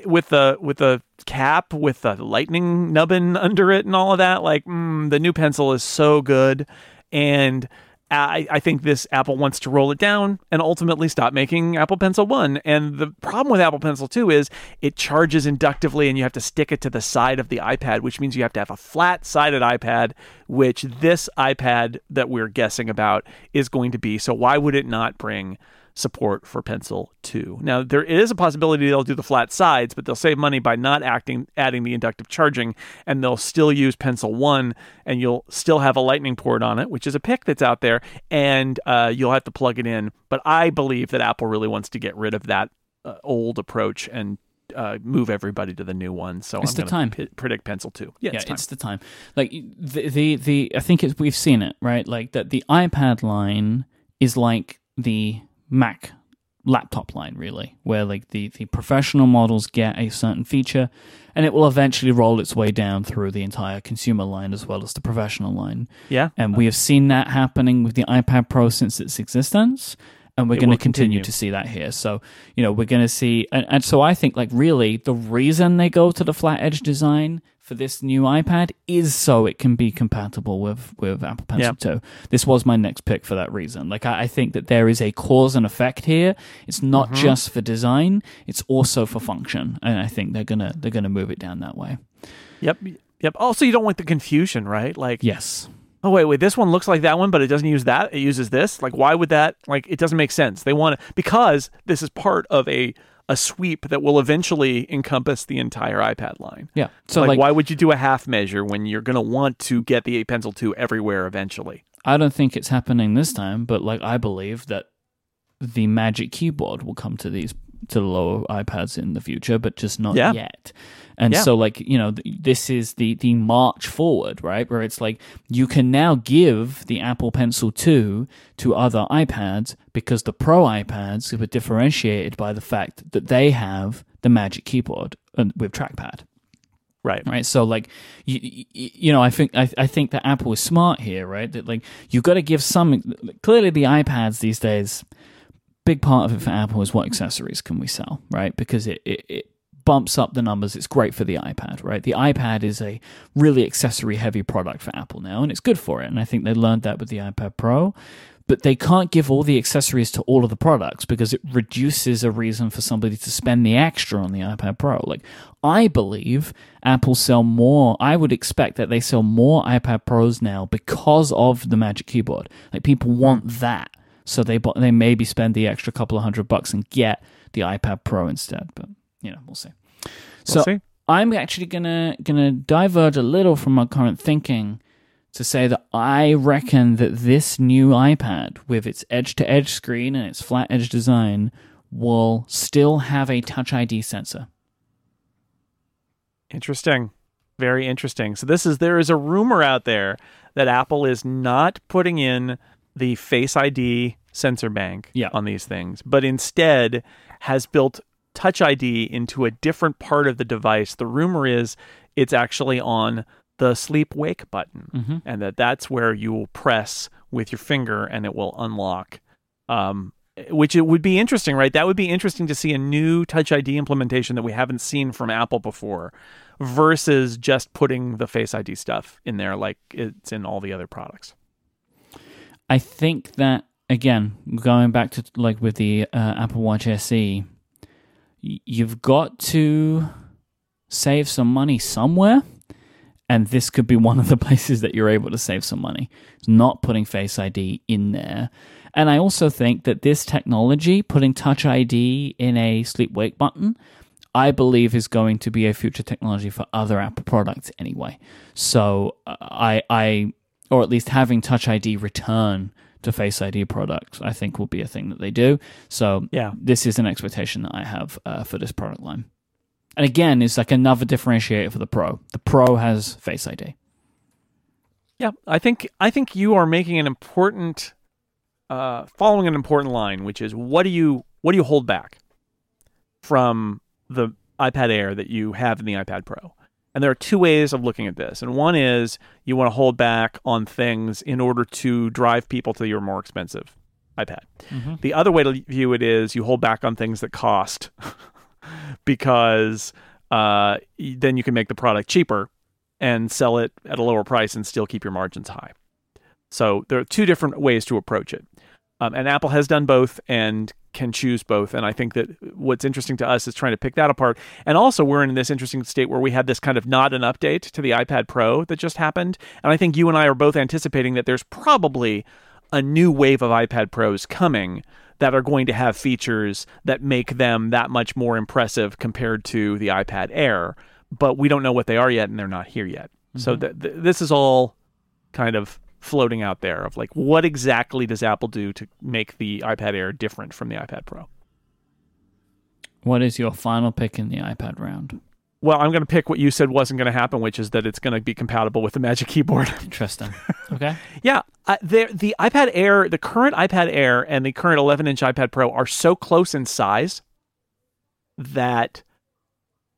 with the with the cap with the lightning nubbin under it and all of that, like mm, the new pencil is so good and I, I think this Apple wants to roll it down and ultimately stop making Apple Pencil 1. And the problem with Apple Pencil 2 is it charges inductively and you have to stick it to the side of the iPad, which means you have to have a flat sided iPad, which this iPad that we're guessing about is going to be. So why would it not bring support for Pencil 2. Now, there is a possibility they'll do the flat sides, but they'll save money by not acting adding the inductive charging and they'll still use Pencil 1 and you'll still have a lightning port on it, which is a pick that's out there and uh, you'll have to plug it in. But I believe that Apple really wants to get rid of that uh, old approach and uh, move everybody to the new one. So It's I'm the time. pi- predict Pencil 2. Yeah, yeah, it's it's the time. Like the the, the I think it's, we've seen it right. Like that the iPad line is like the Mac laptop line, really, where like the the professional models get a certain feature, and it will eventually roll its way down through the entire consumer line as well as the professional line. yeah. And we have seen that happening with the iPad Pro since its existence. And we're going to continue continue. to see that here. So, you know, we're going to see. And, and so I think, like, really, the reason they go to the flat edge design for this new iPad is so it can be compatible with, with Apple Pencil 2. This was my next pick for that reason. Like, I, I think that there is a cause and effect here. It's not Mm-hmm. just for design, it's also for function. And I think they're going to they're to move it down that way. Yep. Yep. Also, you don't want the confusion, right? Like, Yes. Oh wait wait this one looks like that one but it doesn't use that. It uses this. Like why would that like it doesn't make sense. They want to because this is part of a a sweep that will eventually encompass the entire ipad line. Yeah. So, like, like, why would you do a half measure when you're going to want to get the A pencil 2 everywhere eventually? I don't think it's happening this time, but like I believe that the Magic Keyboard will come to these to the lower iPads in the future, but just not Yeah. yet. And Yeah. so, like you know, th- this is the the march forward, right? Where it's like you can now give the Apple Pencil two to other iPads because the Pro iPads were differentiated by the fact that they have the Magic Keyboard and with trackpad right right so like you, you, you know i think I, I think that apple is smart here right that like you've got to give some clearly the ipads these days big part of it for apple is what accessories can we sell right because it, it, it bumps up the numbers it's great for the ipad right the ipad is a really accessory heavy product for apple now and it's good for it and i think they learned that with the ipad pro but they can't give all the accessories to all of the products because it reduces a reason for somebody to spend the extra on the iPad Pro. Like, I believe Apple sell more, I would expect that they sell more iPad Pros now because of the Magic Keyboard. Like, people want that. So they, they maybe spend the extra couple of hundred bucks and get the iPad Pro instead. But, you know, we'll see. We'll so see. I'm actually gonna gonna diverge a little from my current thinking to say that I reckon that this new iPad with its edge to edge screen and its flat edge design will still have a touch ID sensor. Interesting. Very interesting. So this is there is a rumor out there that Apple is not putting in the Face ID sensor bank Yeah. on these things, but instead has built Touch ID into a different part of the device. The rumor is it's actually on the sleep wake button Mm-hmm. and that that's where you will press with your finger and it will unlock um, which it would be interesting right that would be interesting to see a new touch id implementation that we haven't seen from apple before versus just putting the face id stuff in there like it's in all the other products I think that again, going back to like with the uh, Apple Watch SE, you've got to save some money somewhere. And this could be one of the places that you're able to save some money. It's not putting Face ID in there. And I also think that this technology, putting Touch ID in a sleep wake button, I believe is going to be a future technology for other Apple products anyway. So uh, I, I, or at least having Touch ID return to Face ID products, I think will be a thing that they do. So Yeah. this is an expectation that I have uh, for this product line. And again, it's like another differentiator for the Pro. The Pro has Face ID. Yeah, I think I think you are making an important, uh, following an important line, which is what do you what do you hold back from the iPad Air that you have in the iPad Pro? And there are two ways of looking at this. And one is you want to hold back on things in order to drive people to your more expensive iPad. The other way to view it is you hold back on things that cost because uh, then you can make the product cheaper and sell it at a lower price and still keep your margins high. So there are two different ways to approach it. Um, and Apple has done both and can choose both. And I think that what's interesting to us is trying to pick that apart. And also, we're in this interesting state where we had this kind of not an update to the iPad Pro that just happened. And I think you and I are both anticipating that there's probably a new wave of iPad Pros coming that are going to have features that make them that much more impressive compared to the iPad Air. But we don't know what they are yet, and they're not here yet. So mm-hmm. th- th- this is all kind of floating out there of like what exactly does Apple do to make the iPad Air different from the iPad Pro? What is your final pick in the iPad round? Well, I'm going to pick what you said wasn't going to happen, which is that it's going to be compatible with the Magic Keyboard. Interesting. Okay. yeah, uh, the the iPad Air, the current iPad Air and the current 11 inch iPad Pro are so close in size that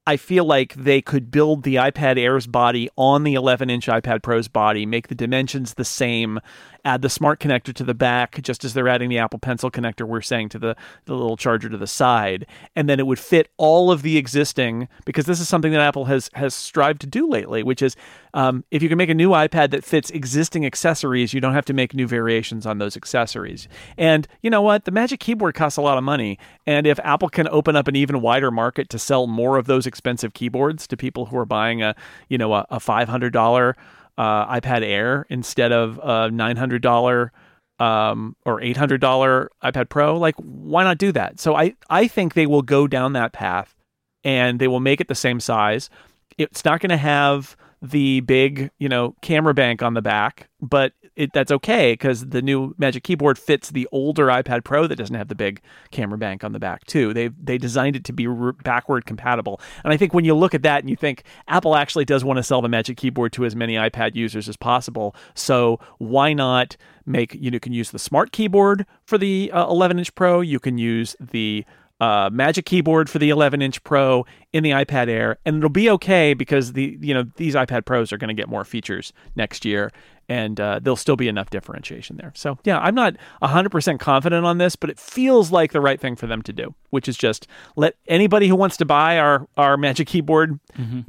I feel like they could build the iPad Air's body on the 11 inch iPad Pro's body, make the dimensions the same, add the smart connector to the back, just as they're adding the Apple Pencil connector, we're saying to the, the little charger to the side. And then it would fit all of the existing, because this is something that Apple has, has strived to do lately, which is um, if you can make a new iPad that fits existing accessories, you don't have to make new variations on those accessories. And you know what? The Magic Keyboard costs a lot of money. And if Apple can open up an even wider market to sell more of those expensive keyboards to people who are buying a, you know, a, a $500 uh, iPad Air instead of a $900 um, or $800 iPad Pro, like why not do that? So I, I think they will go down that path and they will make it the same size. It's not going to have the big, you know, camera bank on the back, but it, that's okay because the new Magic Keyboard fits the older iPad Pro that doesn't have the big camera bank on the back too. They they designed it to be re- backward compatible, and I think when you look at that and you think Apple actually does want to sell the Magic Keyboard to as many iPad users as possible, so why not make you know, can use the Smart Keyboard for the uh, 11 inch Pro, you can use the uh, Magic Keyboard for the 11 inch Pro in the iPad Air, and it'll be okay because the you know these iPad Pros are going to get more features next year, and uh, there'll still be enough differentiation there. So yeah, I'm not 100% confident on this, but it feels like the right thing for them to do, which is just let anybody who wants to buy our our Magic Keyboard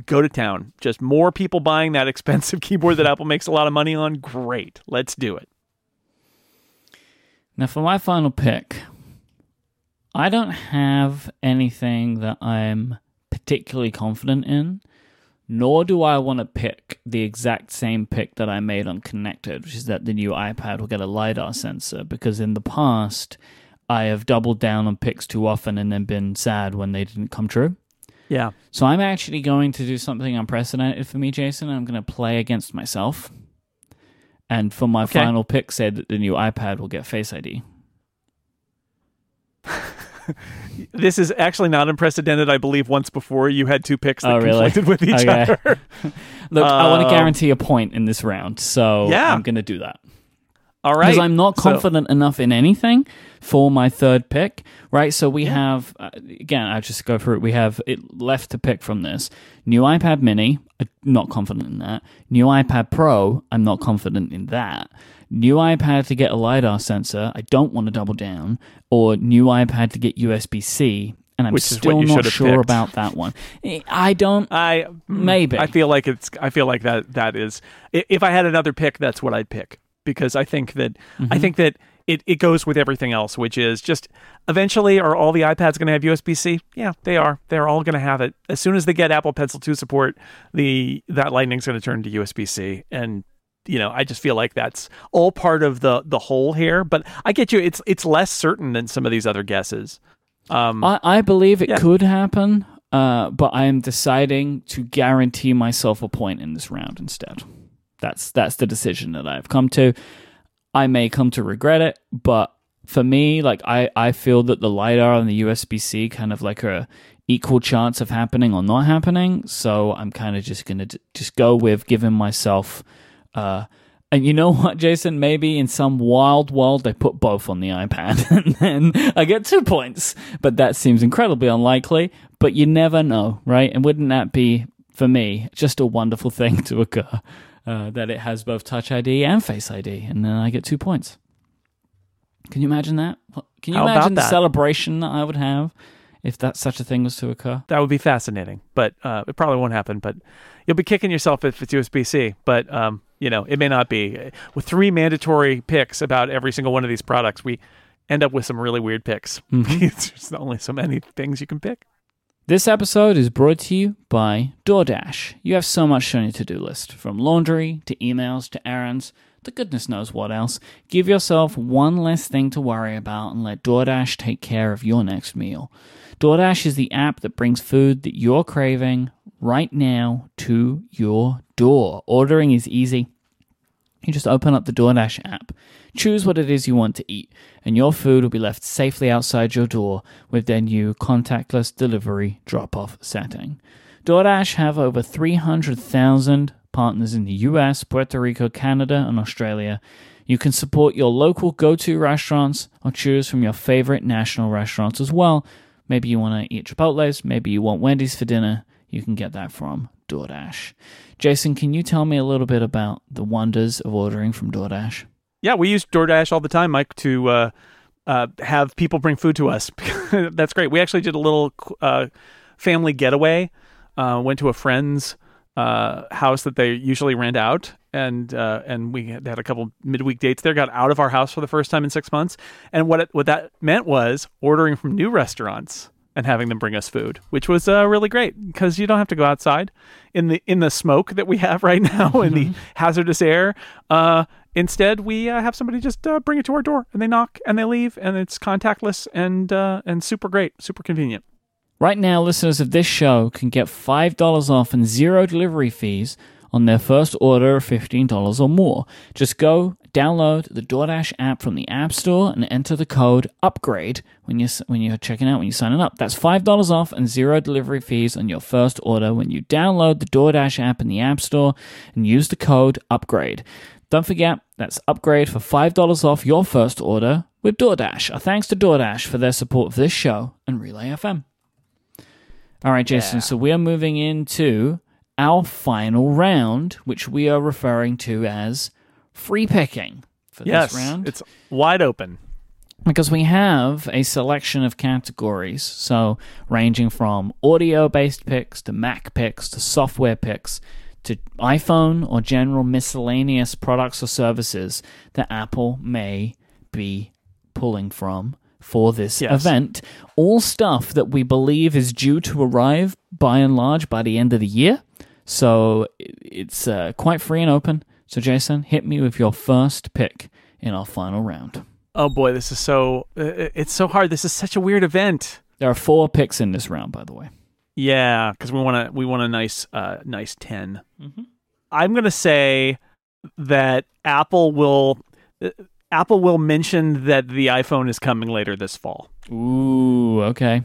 go to town. Just more people buying that expensive keyboard that Apple makes a lot of money on. Great, let's do it. Now, for my final pick, I don't have anything that I'm particularly confident in, nor do I want to pick the exact same pick that I made on Connected, which is that the new iPad will get a LiDAR sensor, because in the past, I have doubled down on picks too often and then been sad when they didn't come true. Yeah, So I'm actually going to do something unprecedented for me, Jason. I'm going to play against myself. And for my Okay. final pick, say that the new iPad will get Face ID. this is actually not unprecedented. I believe once before you had two picks that Oh, really? conflicted with each Okay. other. Look, I want to Um, guarantee a point in this round, so Yeah. I'm going to do that. All right, Because I'm not So- confident enough in anything for my third pick, right? So we have, uh, again, I'll just go through it. We have it left to pick from this. New iPad mini, I'm not confident in that. New iPad Pro, I'm not confident in that. New iPad to get a LiDAR sensor, I don't want to double down. Or new iPad to get USB C, and I'm Which still not sure picked. about that one. I don't. I Maybe. I feel like it's. I feel like that. That is. If I had another pick, that's what I'd pick because I think that. Mm-hmm. I think that it, it goes with everything else, which is just eventually are all the iPads going to have USB C? Yeah, they are. They're all going to have it. As soon as they get Apple Pencil 2 support, the that Lightning's going to turn to USB C. And you know, I just feel like that's all part of the the whole here. But I get you. It's it's less certain than some of these other guesses. Um, I, I believe it yeah. could happen, uh, but I am deciding to guarantee myself a point in this round instead. That's that's the decision that I've come to. I may come to regret it, but for me, like I, I feel that the LiDAR and the USB C kind of like a equal chance of happening or not happening. So I'm kind of just gonna d- just go with giving myself. Uh, and you know what, Jason? Maybe in some wild world they put both on the iPad, and then I get two points. But that seems incredibly unlikely. But you never know, right? And wouldn't that be for me just a wonderful thing to occur? Uh, that it has both Touch ID and Face ID, and then I get two points. Can you imagine that? Can you How imagine the that? celebration that I would have if that such a thing was to occur? that would be fascinating, but uh, it probably won't happen. But you'll be kicking yourself if it's USB C. But um, you know, it may not be. With three mandatory picks about every single one of these products, we end up with some really weird picks. Mm-hmm. There's only so many things you can pick. This episode is brought to you by DoorDash. You have so much on your to do list, from laundry to emails to errands to goodness knows what else. Give yourself one less thing to worry about and let DoorDash take care of your next meal. DoorDash is the app that brings food that you're craving right now to your door. Ordering is easy. You just open up the DoorDash app, choose what it is you want to eat, and your food will be left safely outside your door with their new contactless delivery drop off setting. DoorDash have over 300,000 partners in the US, Puerto Rico, Canada, and Australia. You can support your local go to restaurants or choose from your favorite national restaurants as well. Maybe you want to eat Chipotle's, maybe you want Wendy's for dinner. You can get that from DoorDash. Jason, can you tell me a little bit about the wonders of ordering from DoorDash? Yeah, we use DoorDash all the time, Myke, to uh, uh, have people bring food to us. That's great. We actually did a little uh, family getaway. Uh, went to a friend's uh, house that they usually rent out, and uh, and we had a couple midweek dates there. Got out of our house for the first time in six months, and what it, what that meant was ordering from new restaurants and having them bring us food, which was uh, really great because you don't have to go outside in the in the smoke that we have right now in the hazardous air. Uh, instead, we uh, have somebody just uh, bring it to our door, and they knock and they leave, and it's contactless and uh, and super great, super convenient. Right now, listeners of this show can get $5 off and zero delivery fees on their first order of $15 or more. Just go download the DoorDash app from the App Store and enter the code UPGRADE when you're, when you're checking out, when you're signing up. That's $5 off and zero delivery fees on your first order when you download the DoorDash app in the App Store and use the code UPGRADE. Don't forget, that's upgrade for $5 off your first order with DoorDash. Our thanks to DoorDash for their support of this show and Relay FM. All right, Jason. Yeah. So we are moving into our final round, which we are referring to as free picking for Yes, this round. it's wide open. because we have a selection of categories, so ranging from audio based picks to Mac picks to software picks to iPhone or general miscellaneous products or services that Apple may be pulling from for this Yes. event. All stuff that we believe is due to arrive by and large by the end of the year. So it's uh, quite free and open. So, Jason, hit me with your first pick in our final round. Oh boy, this is so it's so hard. This is such a weird event. There are four picks in this round, by the way. Yeah, because we want to we want a nice uh nice 10 I'm gonna say that Apple will uh, Apple will mention that the iPhone is coming later this fall. Ooh, okay.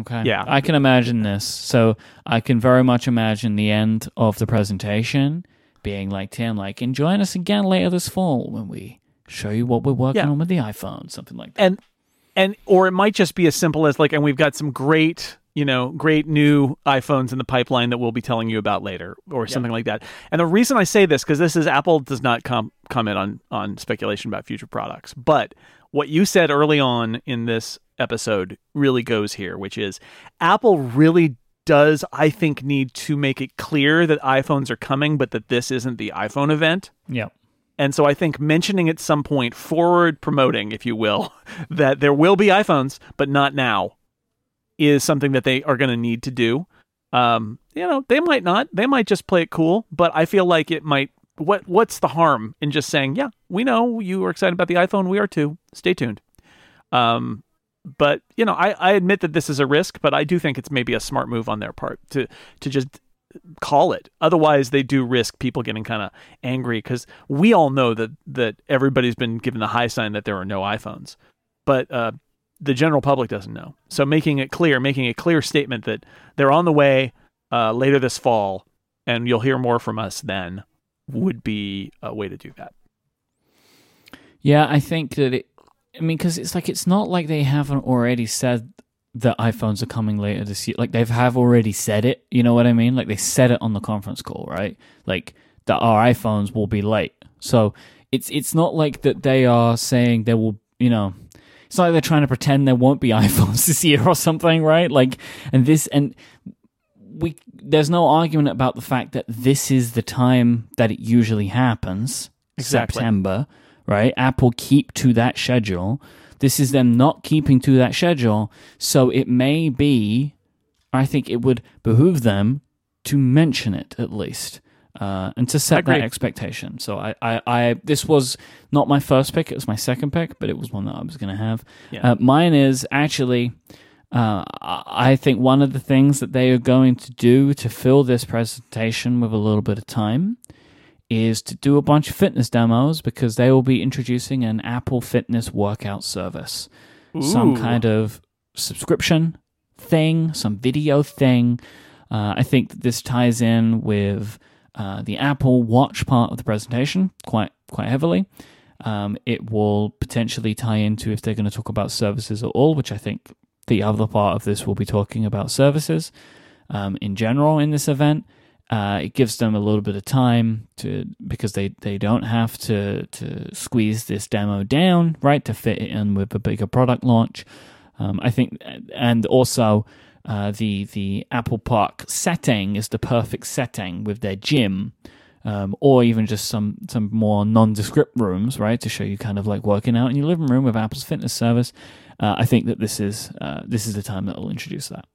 Okay. Yeah. I can imagine this. So I can very much imagine the end of the presentation being like, Tim, like, and join us again later this fall when we show you what we're working Yeah. on with the iPhone, something like that. And and or it might just be as simple as like, and we've got some great you know great new iPhones in the pipeline that we'll be telling you about later, or something like that. And the reason I say this because this is Apple does not com- comment on on speculation about future products, but what you said early on in this episode really goes here, which is Apple really does, I think, need to make it clear that iPhones are coming, but that this isn't the iPhone event. Yeah. And so I think mentioning at some point, forward promoting, if you will, that there will be iPhones, but not now, is something that they are going to need to do. Um, you know, they might not. They might just play it cool, but I feel like it might. What What's the harm in just saying, yeah, we know you are excited about the iPhone. We are too. Stay tuned. Um, but you know, I, I admit that this is a risk, but I do think it's maybe a smart move on their part to to just call it. Otherwise, they do risk people getting kind of angry because we all know that that everybody's been given the high sign that there are no iPhones, but uh, the general public doesn't know. So making it clear, making a clear statement that they're on the way uh, later this fall, and you'll hear more from us then, would be a way to do that. Yeah, I think that it. I mean, because it's like it's not like they haven't already said that iPhones are coming later this year. Like they have have already said it. You know what I mean? Like they said it on the conference call, right? Like that our iPhones will be late. So it's it's not like that they are saying there will. You know, it's not like they're trying to pretend there won't be iPhones this year or something, right? Like, and this and we there's no argument about the fact that this is the time that it usually happens, Exactly. September, right? Apple keep to that schedule. This is them not keeping to that schedule, so it may be. I think it would behoove them to mention it at least. Uh, and to set that expectation. So I, I, I, this was not my first pick; it was my second pick, but it was one that I was going to have. Yeah. Uh, mine is actually, uh, I I think one of the things that they are going to do to fill this presentation with a little bit of time is to do a bunch of fitness demos because they will be introducing an Apple Fitness workout service, some kind of subscription thing, some video thing. Uh, I think that this ties in with uh, the Apple Watch part of the presentation quite quite heavily. Um, it will potentially tie into if they're going to talk about services at all, which I think the other part of this will be talking about services um, in general in this event. Uh, it gives them a little bit of time to because they, they don't have to to squeeze this demo down right to fit it in with a bigger product launch. Um, I think, and also uh, the the Apple Park setting is the perfect setting with their gym, um, or even just some some more nondescript rooms, right, to show you kind of like working out in your living room with Apple's fitness service. Uh, I think that this is uh, this is the time that will introduce that.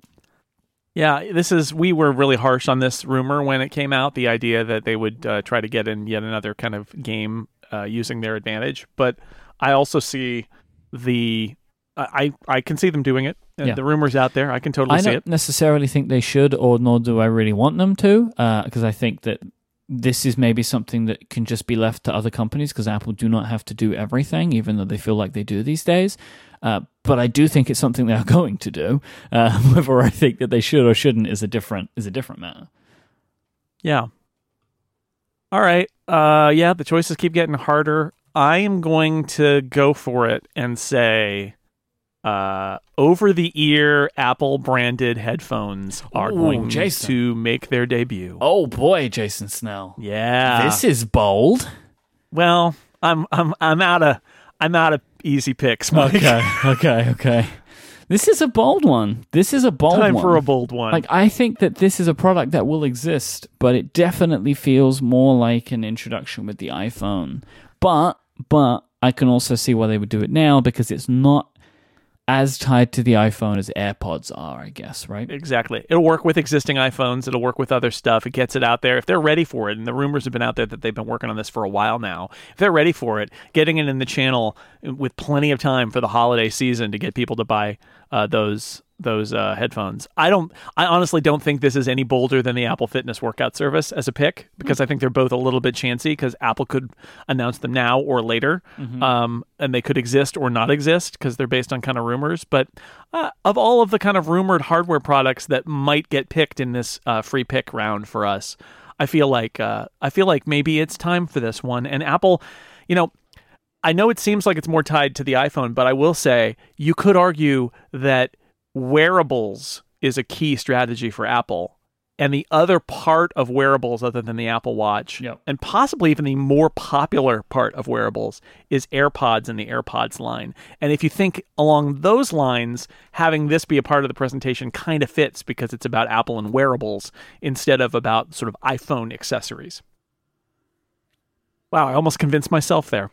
Yeah, this is. We were really harsh on this rumor when it came out. The idea that they would uh, try to get in yet another kind of game uh, using their advantage, but I also see the. I I can see them doing it. Uh, Yeah. The rumors out there. I can totally I see don't it. necessarily think they should, or nor do I really want them to, because I think that this is maybe something that can just be left to other companies because Apple do not have to do everything, even though they feel like they do these days. Uh, but I do think it's something they are going to do. Uh, whether I think that they should or shouldn't is a different is a different matter. Yeah. All right. Uh, yeah, the choices keep getting harder. I am going to go for it and say uh, over the ear Apple branded headphones are Ooh, going Jason. to make their debut. Oh boy, Jason Snell, Yeah. this is bold. well, I'm I'm I'm out of I'm out of easy picks, Myke. Okay, okay, okay. This is a bold one. This is a bold Time one. for a bold one. Like I think that this is a product that will exist, but it definitely feels more like an introduction with the iPhone. But but I can also see why they would do it now because it's not as tied to the iPhone as AirPods are, I guess, right? Exactly. It'll work with existing iPhones. It'll work with other stuff. It gets it out there. If they're ready for it, and the rumors have been out there that they've been working on this for a while now, if they're ready for it, getting it in the channel with plenty of time for the holiday season to get people to buy uh, those those uh, headphones. I don't. I honestly don't think this is any bolder than the Apple Fitness workout service as a pick because I think they're both a little bit chancy because Apple could announce them now or later, um, and they could exist or not exist because they're based on kind of rumors. But uh, of all of the kind of rumored hardware products that might get picked in this uh, free pick round for us, I feel like uh, I feel like maybe it's time for this one. And Apple, you know, I know it seems like it's more tied to the iPhone, but I will say you could argue that wearables is a key strategy for Apple. And the other part of wearables, other than the Apple Watch, Yep. and possibly even the more popular part of wearables, is AirPods and the AirPods line. And if you think along those lines, having this be a part of the presentation kind of fits because it's about Apple and wearables instead of about sort of iPhone accessories. Wow, I almost convinced myself there.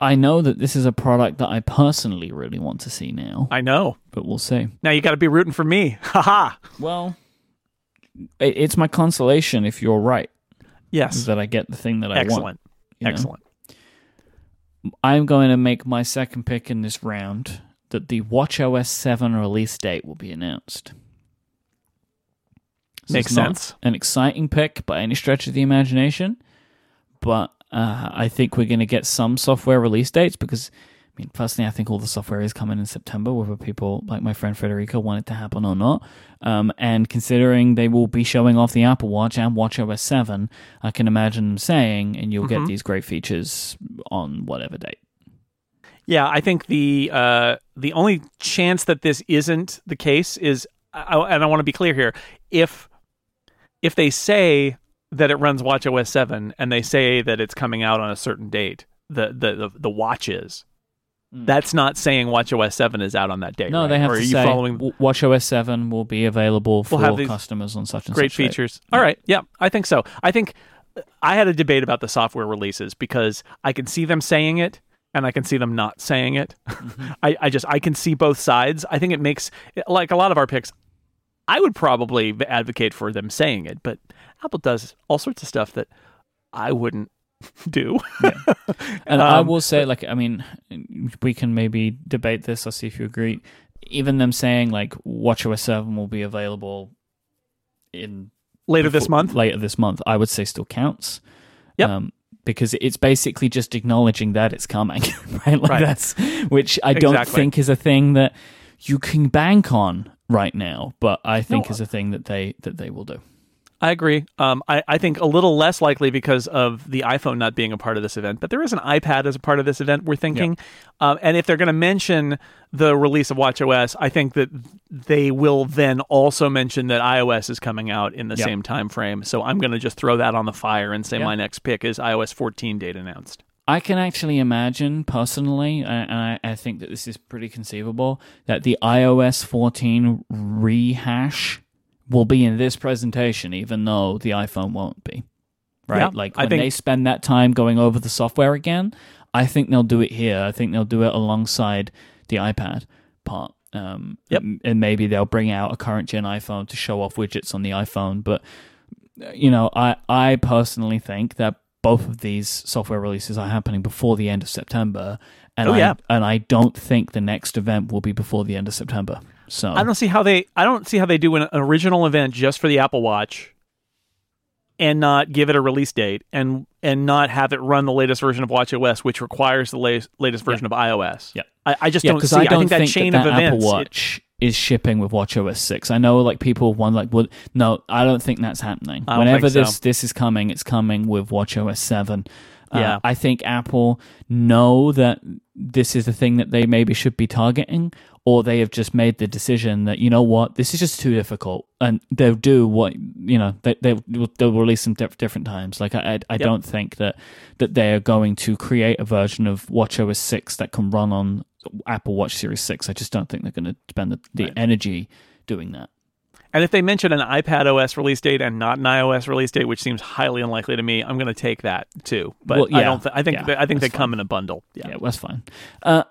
I know that this is a product that I personally really want to see now, I know. but we'll see. Now you got to be rooting for me. Haha. Well, it- it's my consolation if you're right Yes. that I get the thing that I want. Excellent. Excellent. I'm going to make my second pick in this round that the WatchOS 7 release date will be announced. Makes sense. An exciting pick by any stretch of the imagination, but uh, I think we're going to get some software release dates because, I mean, personally, I think all the software is coming in September, whether people like my friend Federico want it to happen or not. Um, and considering they will be showing off the Apple Watch and WatchOS 7, I can imagine them saying, and you'll Mm-hmm. get these great features on whatever date. Yeah, I think the uh, the only chance that this isn't the case is, I, and I want to be clear here, if if they say that it runs watchOS seven and they say that it's coming out on a certain date, the the the, the watch is. That's not saying watchOS seven is out on that date. No, right? they have or to say following watchOS 7 will be available for these customers on such and great such date. features. All right. Yeah, I think so. I think I had a debate about the software releases because I can see them saying it and I can see them not saying it. Mm-hmm. I, I just I can see both sides. I think it makes like a lot of our picks. I would probably advocate for them saying it, but Apple does all sorts of stuff that I wouldn't do. And I Um, will say, like, I mean, we can maybe debate this. I'll see if you agree. Even them saying, like, watchOS 7 will be available in Later this month. later this month, I would say still counts. Yep. Um, because it's basically just acknowledging that it's coming, right? Like Right. that's which I don't Exactly. think is a thing that you can bank on right now, but I think No. is a thing that they that they will do. I agree. Um, I, I think a little less likely because of the iPhone not being a part of this event, but there is an iPad as a part of this event. We're thinking, um, and if they're going to mention the release of watchOS, I think that they will then also mention that iOS is coming out in the Yeah. same time frame. So I'm going to just throw that on the fire and say Yeah. my next pick is iOS 14 date announced. I can actually imagine personally, and I, I think that this is pretty conceivable, that the iOS 14 rehash will be in this presentation, even though the iPhone won't be. Right? Yeah, like I when think- they spend that time going over the software again, I think they'll do it here. I think they'll do it alongside the iPad part. Um, Yep. and- maybe they'll bring out a current gen iPhone to show off widgets on the iPhone. But you know, I I personally think that both of these software releases are happening before the end of September, and Oh, I yeah. and I don't think the next event will be before the end of September. So I don't see how they I don't see how they do an original event just for the Apple Watch and not give it a release date and and not have it run the latest version of watchOS, which requires the latest, latest version of iOS. Yeah. I, I just yeah, don't see. I don't think that chain that, of that events. Apple Watch is shipping with watchOS six. I know, like people want like, well, no, I don't think that's happening. I don't Whenever think so. this this is coming, it's coming with watchOS seven. Uh, Yeah. I think Apple know that this is the thing that they maybe should be targeting, or they have just made the decision that you know what, this is just too difficult, and they'll do what you know they they they'll release them diff- different times. Like I I, I don't think that that they are going to create a version of watchOS six that can run on Apple Watch Series six. I just don't think they're going to spend the, the Right. energy doing that. And if they mention an iPadOS release date and not an iOS release date, which seems highly unlikely to me, I'm going to take that too. But Well, I don't. Th- I think. Yeah, they, I think they that's come in a bundle. Yeah. Yeah, that's fine. Uh,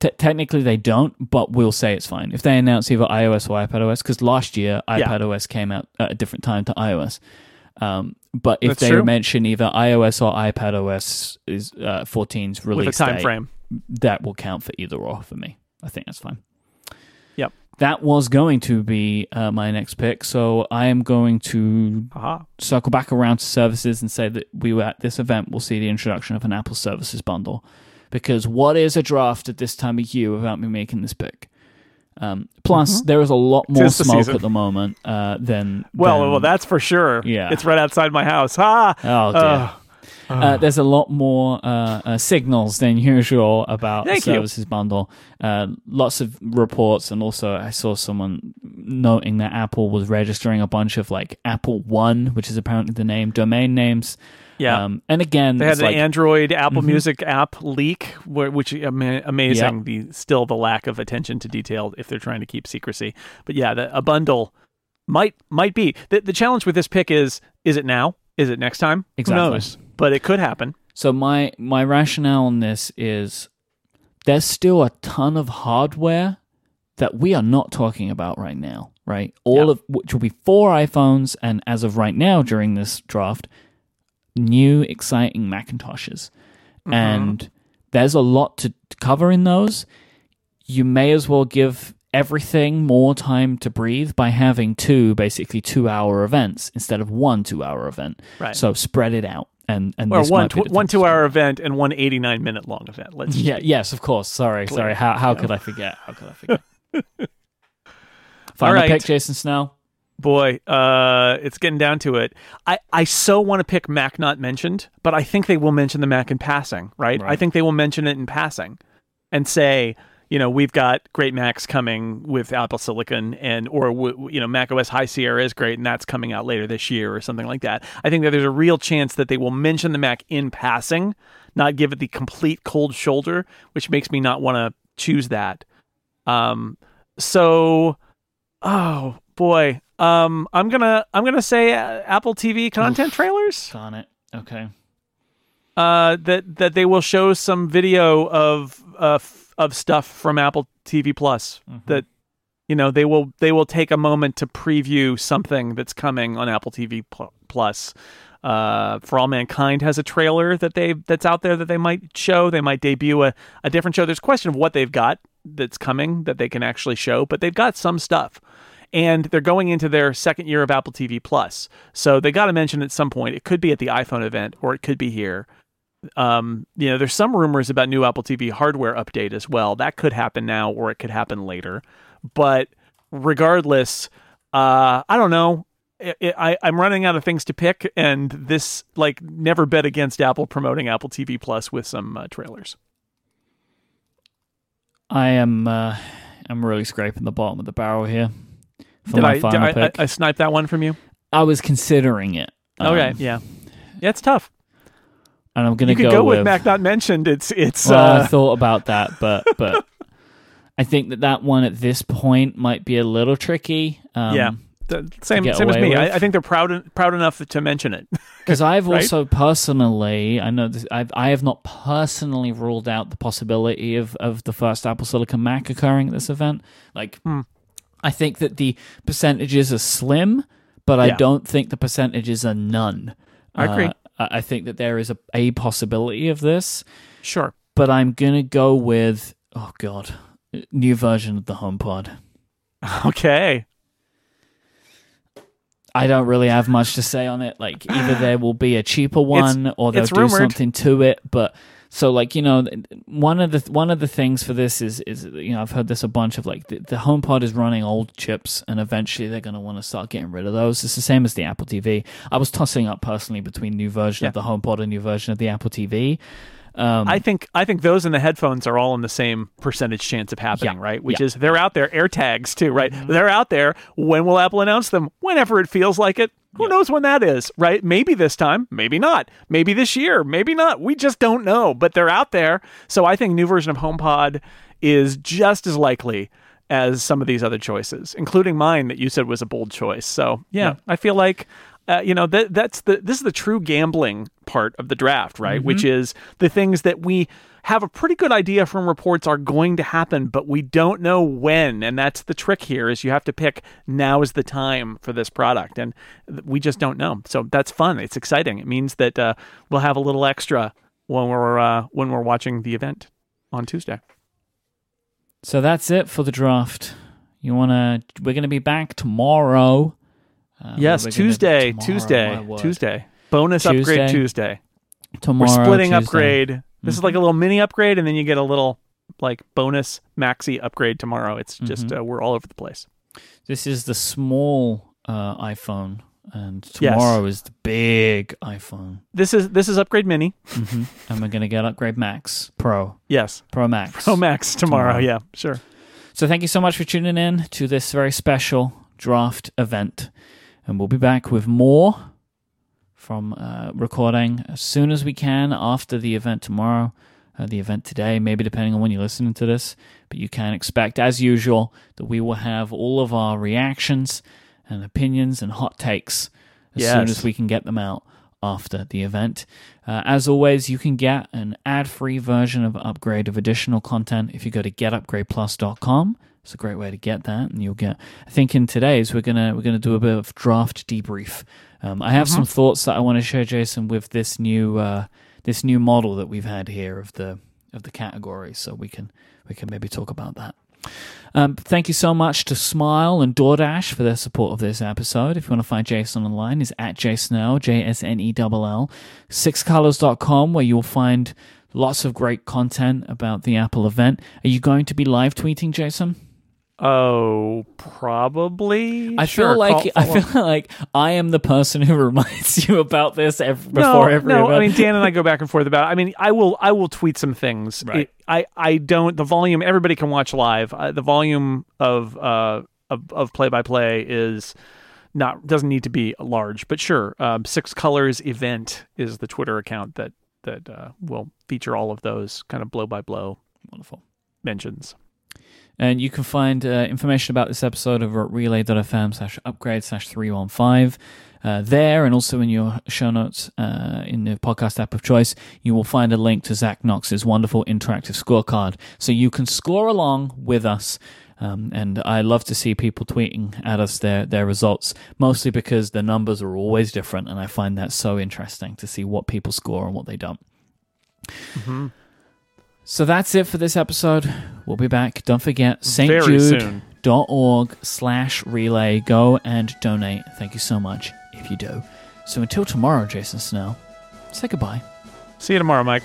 te- technically, they don't, but we'll say it's fine if they announce either iOS or iPadOS. Because last year, Yeah. iPadOS came out at a different time to iOS. Um, but if That's they true. mention either iOS or iPadOS is uh, 14's release With a time date, frame. that will count for either or for me. I think that's fine. That was going to be uh, my next pick, so I am going to Aha. circle back around to services and say that we were at this event We'll see the introduction of an Apple Services bundle. Because what is a draft at this time of year without me making this pick? Um, plus, there is a lot more the smoke season. at the moment uh, than Well, than- well, that's for sure. Yeah. It's right outside my house. Ha. oh dear. Ugh. Uh, there's a lot more uh, uh, signals than usual about the you. services bundle. Uh, lots of reports, and also I saw someone noting that Apple was registering a bunch of like Apple One, which is apparently the name, domain names. Yeah. Um, and again, They had an like, Mm-hmm. Android Apple Music app leak, which ama- amazing. The still the lack of attention to detail if they're trying to keep secrecy. But yeah, the, a bundle might might be the the challenge with this pick is is it now? Is it next time? Exactly. Who knows? But it could happen. So my my rationale on this is there's still a ton of hardware that we are not talking about right now, right? All Yeah. of which will be four iPhones and as of right now during this draft, new exciting Macintoshes. Mm-hmm. And there's a lot to cover in those. You may as well give everything more time to breathe by having two basically 2-hour events instead of one 2-hour event. Right. So spread it out and and Or this one tw- one two hour event and one 89 minute long event. Let's yeah, yes, of course. Sorry, Clear. sorry. How how could I forget? How could I forget? Final right. pick, Jason Snell. boy, uh, it's getting down to it. I, I so want to pick Mac not mentioned, but I think they will mention the Mac in passing, right? I think they will mention it in passing and say, you know, we've got great Macs coming with Apple Silicon, and or you know, Mac OS High Sierra is great, and that's coming out later this year or something like that. I think that there's a real chance that they will mention the Mac in passing, not give it the complete cold shoulder, which makes me not want to choose that. Um, so, oh boy, um, I'm gonna I'm gonna say uh, Apple TV content trailers On it. Okay. uh, that that they will show some video of uh, of stuff from Apple TV Plus that you know they will they will take a moment to preview something that's coming on Apple TV Plus. Uh, For All Mankind has a trailer that they that's out there that they might show. They might debut a, a different show. There's a question of what they've got that's coming that they can actually show, but they've got some stuff. And they're going into their second year of Apple TV Plus. So they got to mention at some point. It could be at the iPhone event or it could be here um, you know, there's some rumors about new Apple TV hardware update as well. That could happen now or it could happen later. But regardless, uh, I don't know. I, I, I'm running out of things to pick, and this like never bet against Apple promoting Apple TV Plus with some uh, trailers. I am uh I'm really scraping the bottom of the barrel here for Did my I, did final I, I, pick. I snipe that one from you? I, was considering it. Um, okay, yeah, yeah, it's tough. And I'm gonna You could go, go, with, with Mac not mentioned. It's it's Well, I uh, thought about that, but but I think that that one at this point might be a little tricky. Um, yeah. The, same same as me. I, I think they're proud proud enough to mention it. because I've Right? also personally, I know this, I've I have not personally ruled out the possibility of of the first Apple Silicon Mac occurring at this event. Like, Hmm. I think that the percentages are slim, but I don't think the percentages are none. I agree. Uh, I think that there is a, a possibility of this, Sure. but I'm gonna go with oh god, new version of the HomePod. Okay. I don't really have much to say on it. Like either there will be a cheaper one or they'll do something to it. But so like you know, one of the one of the things for this is is you know I've heard this a bunch of like the, the HomePod is running old chips and eventually they're going to want to start getting rid of those. It's the same as the Apple TV. I was tossing up personally between new version of Yeah. the HomePod and new version of the Apple TV. Um, I think I think those and the headphones are all in the same percentage chance of happening, Yeah, right? Which yeah. is they're out there, AirTags too, right? They're out there. When will Apple announce them? Whenever it feels like it. Who knows when that is, right? Maybe this time, maybe not. Maybe this year, maybe not. We just don't know, but they're out there. So I think new version of HomePod is just as likely as some of these other choices, including mine that you said was a bold choice. So yeah, Yeah. I feel like uh, you know that that's the this is the true gambling part of the draft, right? Which is the things that we have a pretty good idea from reports are going to happen, but we don't know when. And that's the trick here: is you have to pick now is the time for this product, and we just don't know. So that's fun. It's exciting. It means that uh, we'll have a little extra when we're uh, when we're watching the event on Tuesday. so that's it for the draft. You wanna? We're gonna be back tomorrow. Uh, yes, Tuesday, tomorrow, Tuesday. Tuesday. Bonus Tuesday. upgrade Tuesday. Tomorrow, We're splitting Tuesday. upgrade. This is like a little mini upgrade, and then you get a little like bonus maxi upgrade tomorrow. It's just Mm-hmm. uh, we're all over the place. This is the small uh, iPhone, and Yes. tomorrow is the big iPhone. This is this is upgrade mini. hmm and we're gonna get upgrade Max Pro, Yes, Pro Max. Pro Max tomorrow. Tomorrow. Yeah, sure. So thank you so much for tuning in to this very special draft event, and we'll be back with more from uh, recording as soon as we can after the event tomorrow. Uh, the event today, maybe depending on when you're listening to this, but you can expect, as usual, that we will have all of our reactions and opinions and hot takes as soon as we can get them out after the event. Uh, as always, you can get an ad free version of Upgrade of additional content if you go to getupgradeplus.com. It's a great way to get that, and you'll get. I think in today's we're gonna we're gonna do a bit of draft debrief. Um, I have some thoughts that I want to share, Jason, with this new uh, this new model that we've had here of the of the categories, so we can we can maybe talk about that. Um, thank you so much to Smile and DoorDash for their support of this episode. If you want to find Jason online, is at jsnell, J-S-N-E-L-L, sixcolors.com, where you'll find lots of great content about the Apple event. Are you going to be live tweeting, Jason? Oh, probably. I Sure, feel like I feel like I am the person who reminds you about this ev- before no, every no. event. I mean, Dan and I go back and forth about. It. I mean, I will, I will tweet some things. Right. It- I, I don't. The volume. Everybody can watch live. Uh, the volume of, uh, of, of play by play is not doesn't need to be large. But sure, um, Six Colors Event is the Twitter account that that uh, will feature all of those kind of blow by blow Wonderful. mentions. And you can find uh, information about this episode over at relay.fm slash upgrade slash 315. Uh, there and also in your show notes uh, in the podcast app of choice, you will find a link to Zach Knox's wonderful interactive scorecard. So you can score along with us. Um, and I love to see people tweeting at us their, their results, mostly because the numbers are always different. And I find that so interesting to see what people score and what they don't. Mm-hmm. So that's it for this episode. We'll be back. Don't forget, St. Very Jude. soon. dot org slash relay. Go and donate. Thank you so much if you do. So until tomorrow, Jason Snell, say goodbye. See you tomorrow, Myke.